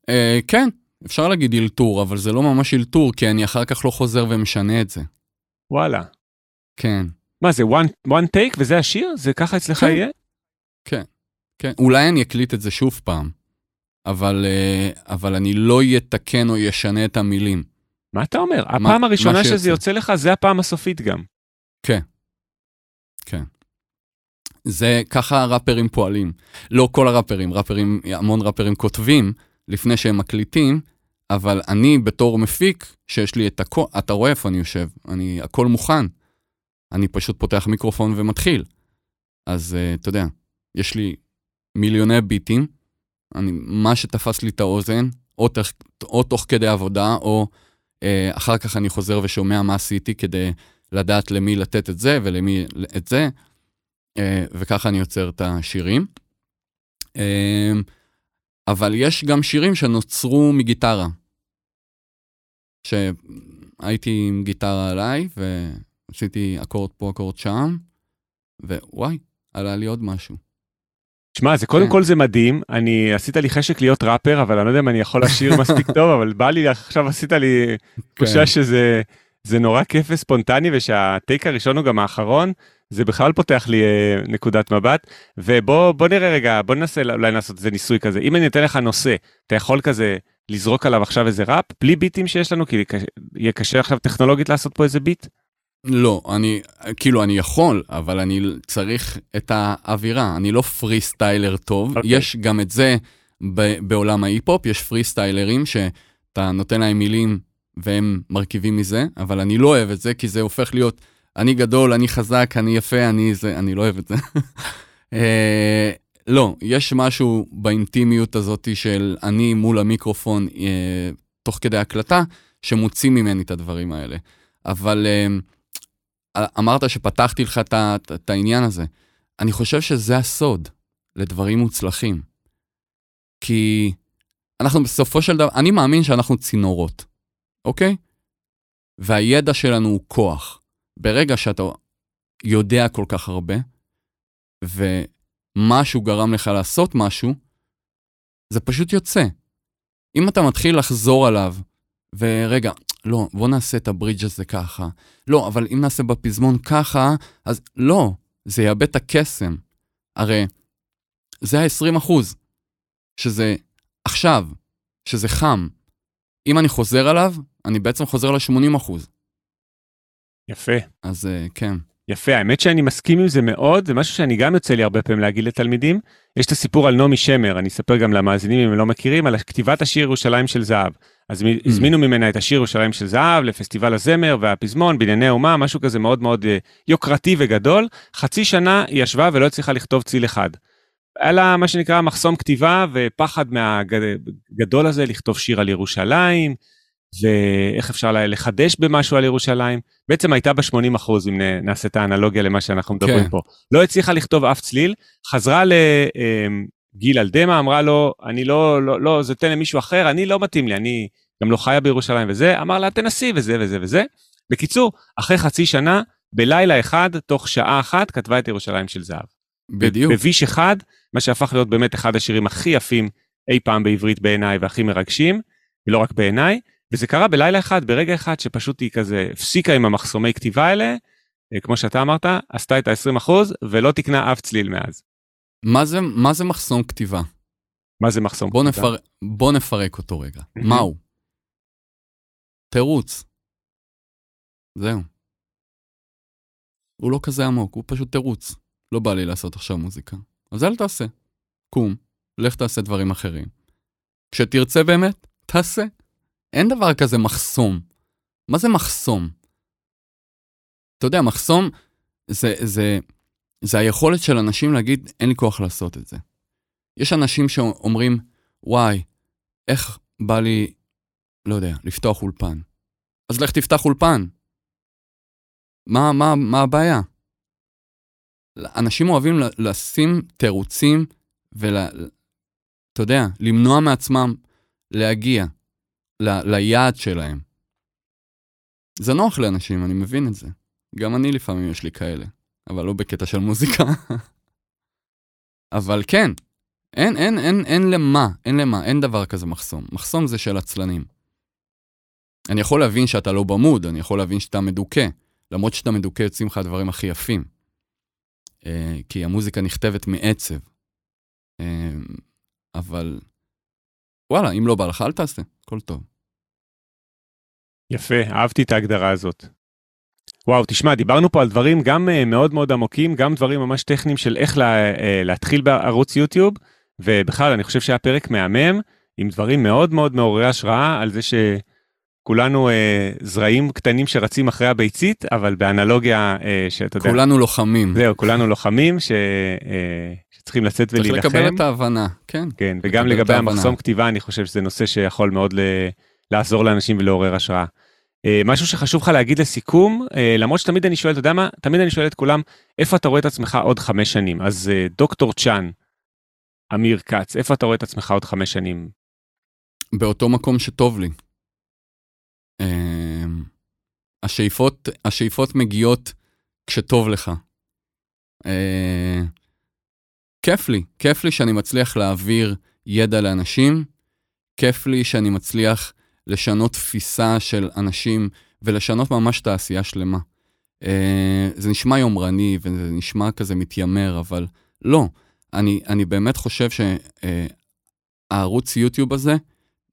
אה, כן, אפשר להגיד אלתור, אבל זה לא ממש אלתור, כי אני אחר כך לא חוזר ומשנה את זה. וואלה. כן. מה זה, one, one take וזה השיר? זה ככה אצלך כן. יהיה? כן, אולי אני אקליט את זה שוב פעם, אבל, אה, אבל אני לא אתקן או ישנה את המילים. מה אתה אומר? מה- הפעם הראשונה מה שזה. יוצא לך, זה הפעם הסופית גם. זה ככה הראפרים פועלים. לא כל הראפרים, ראפרים, המון ראפרים כותבים לפני שהם מקליטים, אבל אני בתור מפיק, שיש לי את הכל, אתה רואה איפה אני יושב, אני, הכל מוכן. אני פשוט פותח מיקרופון ומתחיל. אז uh, אתה יודע, יש לי מיליוני ביטים, אני, מה שתפס לי את האוזן, או, תך, או תוך כדי עבודה, או uh, אחר כך אני חוזר ושומע מה עשיתי כדי לדעת למי לתת את זה ולמי את זה, וככה אני יוצר את השירים. Uh, אבל יש גם שירים שנוצרו מגיטרה. שהייתי עם גיטרה עליי, ועשיתי אקורד פה, אקורד שם, ווואי, עלה לי עוד משהו. שמע, זה קודם כן. כל זה מדהים, אני עשית לי חשק להיות ראפר, אבל אני לא יודע אם אני יכול לשיר מספיק טוב, אבל בא לי, עכשיו עשית לי תחושה כן. שזה זה נורא כיף וספונטני, ושהטייק הראשון הוא גם האחרון, זה בכלל פותח לי אה, נקודת מבט. ובוא נראה רגע, בוא ננסה אולי לעשות איזה ניסוי כזה. אם אני אתן לך נושא, אתה יכול כזה לזרוק עליו עכשיו איזה ראפ, בלי ביטים שיש לנו, כי יהיה קשה עכשיו טכנולוגית לעשות פה איזה ביט? לא, אני, כאילו, אני יכול, אבל אני צריך את האווירה. אני לא פרי סטיילר טוב. Okay. אוקיי. יש גם את זה ב- בעולם ההיפ-הופ, יש פרי סטיילרים שאתה נותן להם מילים והם מרכיבים מזה, אבל אני לא אוהב את זה, כי זה הופך להיות, אני גדול, אני חזק, אני יפה, אני זה, אני לא אוהב את זה. *laughs* אה, לא, יש משהו באינטימיות הזאת של אני מול המיקרופון אה, תוך כדי הקלטה, שמוציא ממני את הדברים האלה. אבל אה, אמרת שפתחתי לך את העניין הזה. אני חושב שזה הסוד לדברים מוצלחים. כי אנחנו בסופו של דבר, אני מאמין שאנחנו צינורות, אוקיי? והידע שלנו הוא כוח. ברגע שאתה יודע כל כך הרבה, ומשהו גרם לך לעשות משהו, זה פשוט יוצא. אם אתה מתחיל לחזור עליו, ורגע, לא, בוא נעשה את הברידג' הזה ככה. לא, אבל אם נעשה בפזמון ככה, אז לא, זה יאבד את הקסם. הרי זה ה-20 אחוז, שזה עכשיו, שזה חם. אם אני חוזר עליו, אני בעצם חוזר ל-80 אחוז. יפה. אז uh, כן. יפה, האמת שאני מסכים עם זה מאוד, זה משהו שאני גם יוצא לי הרבה פעמים להגיד לתלמידים. יש את הסיפור על נעמי שמר, אני אספר גם למאזינים אם הם לא מכירים, על כתיבת השיר ירושלים של זהב. אז mm. הזמינו ממנה את השיר ירושלים של זהב לפסטיבל הזמר והפזמון, בנייני האומה, משהו כזה מאוד מאוד אה, יוקרתי וגדול. חצי שנה היא ישבה ולא הצליחה לכתוב ציל אחד. היה לה מה שנקרא מחסום כתיבה ופחד מהגדול הזה לכתוב שיר על ירושלים, ואיך אפשר לחדש במשהו על ירושלים. בעצם הייתה ב-80 אחוז, אם נעשה את האנלוגיה למה שאנחנו מדברים כן. פה. לא הצליחה לכתוב אף צליל, חזרה לגיל אמ, אלדמה, אמרה לו, אני לא, לא, לא, זה תן למישהו אחר, אני לא מתאים לי, אני גם לא חיה בירושלים וזה, אמר לה, תנסי וזה וזה וזה. בקיצור, אחרי חצי שנה, בלילה אחד, תוך שעה אחת, כתבה את ירושלים של זהב. בדיוק. בביש אחד, מה שהפך להיות באמת אחד השירים הכי יפים אי פעם בעברית בעיניי והכי מרגשים, ולא רק בעיניי, וזה קרה בלילה אחד, ברגע אחד שפשוט היא כזה הפסיקה עם המחסומי כתיבה האלה, אה, כמו שאתה אמרת, עשתה את ה-20% ולא תקנה אף צליל מאז. מה זה, מה זה מחסום כתיבה? מה זה מחסום בוא כתיבה? נפר... בוא נפרק אותו רגע. מהו? תירוץ. זהו. הוא לא כזה עמוק, הוא פשוט תירוץ. לא בא לי לעשות עכשיו מוזיקה. אז אל תעשה. קום, לך תעשה דברים אחרים. כשתרצה באמת, תעשה. אין דבר כזה מחסום. מה זה מחסום? אתה יודע, מחסום זה, זה, זה היכולת של אנשים להגיד, אין לי כוח לעשות את זה. יש אנשים שאומרים, וואי, איך בא לי, לא יודע, לפתוח אולפן. אז לך תפתח אולפן. מה, מה, מה הבעיה? אנשים אוהבים לשים תירוצים ואתה יודע, למנוע מעצמם להגיע. ל, ליעד שלהם. זה נוח לאנשים, אני מבין את זה. גם אני לפעמים יש לי כאלה, אבל לא בקטע של מוזיקה. אבל כן, אין, אין, אין, אין למה, אין למה, אין דבר כזה מחסום. מחסום זה של עצלנים. אני יכול להבין שאתה לא במוד, אני יכול להבין שאתה מדוכא. למרות שאתה מדוכא יוצאים לך הדברים הכי יפים. Uh, כי המוזיקה נכתבת מעצב. Uh, אבל וואלה, אם לא בא לך, אל תעשה, הכל טוב. יפה, אהבתי את ההגדרה הזאת. וואו, תשמע, דיברנו פה על דברים גם uh, מאוד מאוד עמוקים, גם דברים ממש טכניים של איך לה, uh, להתחיל בערוץ יוטיוב, ובכלל, אני חושב שהיה פרק מהמם, עם דברים מאוד מאוד מעוררי השראה על זה שכולנו uh, זרעים קטנים שרצים אחרי הביצית, אבל באנלוגיה uh, שאתה יודע... כולנו לוחמים. זהו, כולנו לוחמים ש, uh, שצריכים לצאת ולהילחם. צריך לקבל את ההבנה, כן. כן, וגם לגבי המחסום כתיבה, אני חושב שזה נושא שיכול מאוד ל... לעזור לאנשים ולעורר השראה. אה, משהו שחשוב לך להגיד לסיכום, אה, למרות שתמיד אני שואל, אתה יודע מה? תמיד אני שואל את כולם, איפה אתה רואה את עצמך עוד חמש שנים? אז אה, דוקטור צ'אן, אמיר כץ, איפה אתה רואה את עצמך עוד חמש שנים? באותו מקום שטוב לי. השאיפות, השאיפות מגיעות כשטוב לך. כיף לי, כיף לי שאני מצליח להעביר ידע לאנשים, כיף לי שאני מצליח לשנות תפיסה של אנשים ולשנות ממש תעשייה שלמה. אה, זה נשמע יומרני וזה נשמע כזה מתיימר, אבל לא. אני, אני באמת חושב שהערוץ יוטיוב הזה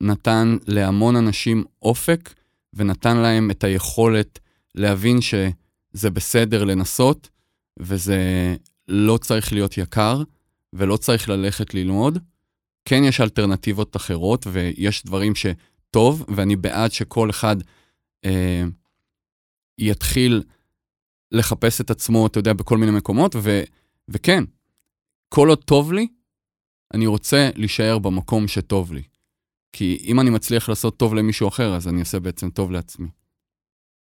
נתן להמון אנשים אופק ונתן להם את היכולת להבין שזה בסדר לנסות, וזה לא צריך להיות יקר, ולא צריך ללכת ללמוד. כן יש אלטרנטיבות אחרות, ויש דברים שטוב, ואני בעד שכל אחד אה, יתחיל לחפש את עצמו, אתה יודע, בכל מיני מקומות, ו, וכן, כל עוד טוב לי, אני רוצה להישאר במקום שטוב לי. כי אם אני מצליח לעשות טוב למישהו אחר, אז אני אעשה בעצם טוב לעצמי.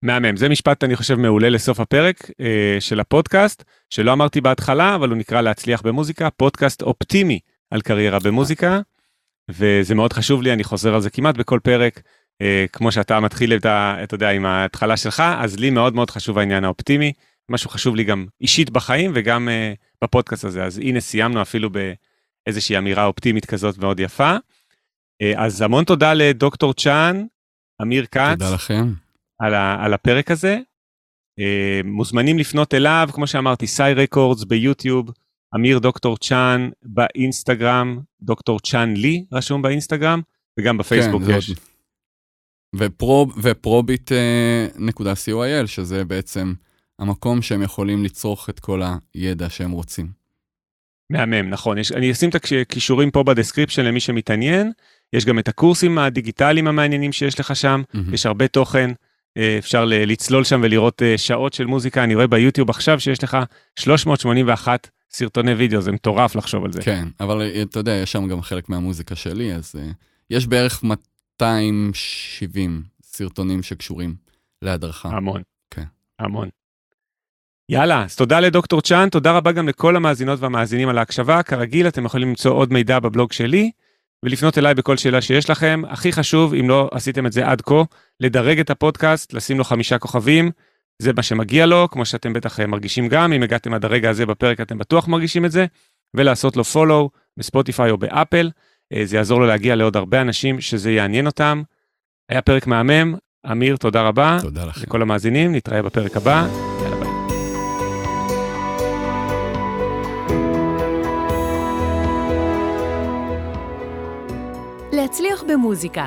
מהמם, זה משפט אני חושב מעולה לסוף הפרק אה, של הפודקאסט, שלא אמרתי בהתחלה, אבל הוא נקרא להצליח במוזיקה, פודקאסט אופטימי על קריירה במוזיקה, וזה מאוד חשוב לי, אני חוזר על זה כמעט בכל פרק, אה, כמו שאתה מתחיל את ה... אתה יודע, עם ההתחלה שלך, אז לי מאוד מאוד חשוב העניין האופטימי, משהו חשוב לי גם אישית בחיים וגם אה, בפודקאסט הזה, אז הנה סיימנו אפילו באיזושהי אמירה אופטימית כזאת מאוד יפה. אה, אז המון תודה לדוקטור צ'אן, אמיר כץ. תודה לכם. על, ה, על הפרק הזה. אה, מוזמנים לפנות אליו, כמו שאמרתי, סי רקורדס ביוטיוב, אמיר דוקטור צ'אן באינסטגרם, דוקטור צ'אן לי רשום באינסטגרם, וגם בפייסבוק כן, יש. ופרו, ופרוביט נקודה co.il, שזה בעצם המקום שהם יכולים לצרוך את כל הידע שהם רוצים. מהמם, נכון. יש, אני אשים את הכישורים פה ב description למי שמתעניין. יש גם את הקורסים הדיגיטליים המעניינים שיש לך שם, mm-hmm. יש הרבה תוכן, אה, אפשר לצלול שם ולראות אה, שעות של מוזיקה. אני רואה ביוטיוב עכשיו שיש לך 381 סרטוני וידאו, זה מטורף לחשוב על זה. כן, אבל אה, אתה יודע, יש שם גם חלק מהמוזיקה שלי, אז uh, יש בערך 270 סרטונים שקשורים להדרכה. המון. כן. המון. יאללה, אז תודה לדוקטור צ'אן, תודה רבה גם לכל המאזינות והמאזינים על ההקשבה. כרגיל, אתם יכולים למצוא עוד מידע בבלוג שלי. ולפנות אליי בכל שאלה שיש לכם. הכי חשוב, אם לא עשיתם את זה עד כה, לדרג את הפודקאסט, לשים לו חמישה כוכבים, זה מה שמגיע לו, כמו שאתם בטח אה, מרגישים גם, אם הגעתם עד הרגע הזה בפרק אתם בטוח מרגישים את זה, ולעשות לו follow בספוטיפיי או באפל, אה, זה יעזור לו להגיע לעוד הרבה אנשים שזה יעניין אותם. היה פרק מהמם, אמיר, תודה רבה. תודה לכם. לכל המאזינים, נתראה בפרק הבא. יאללה ביי. להצליח במוזיקה,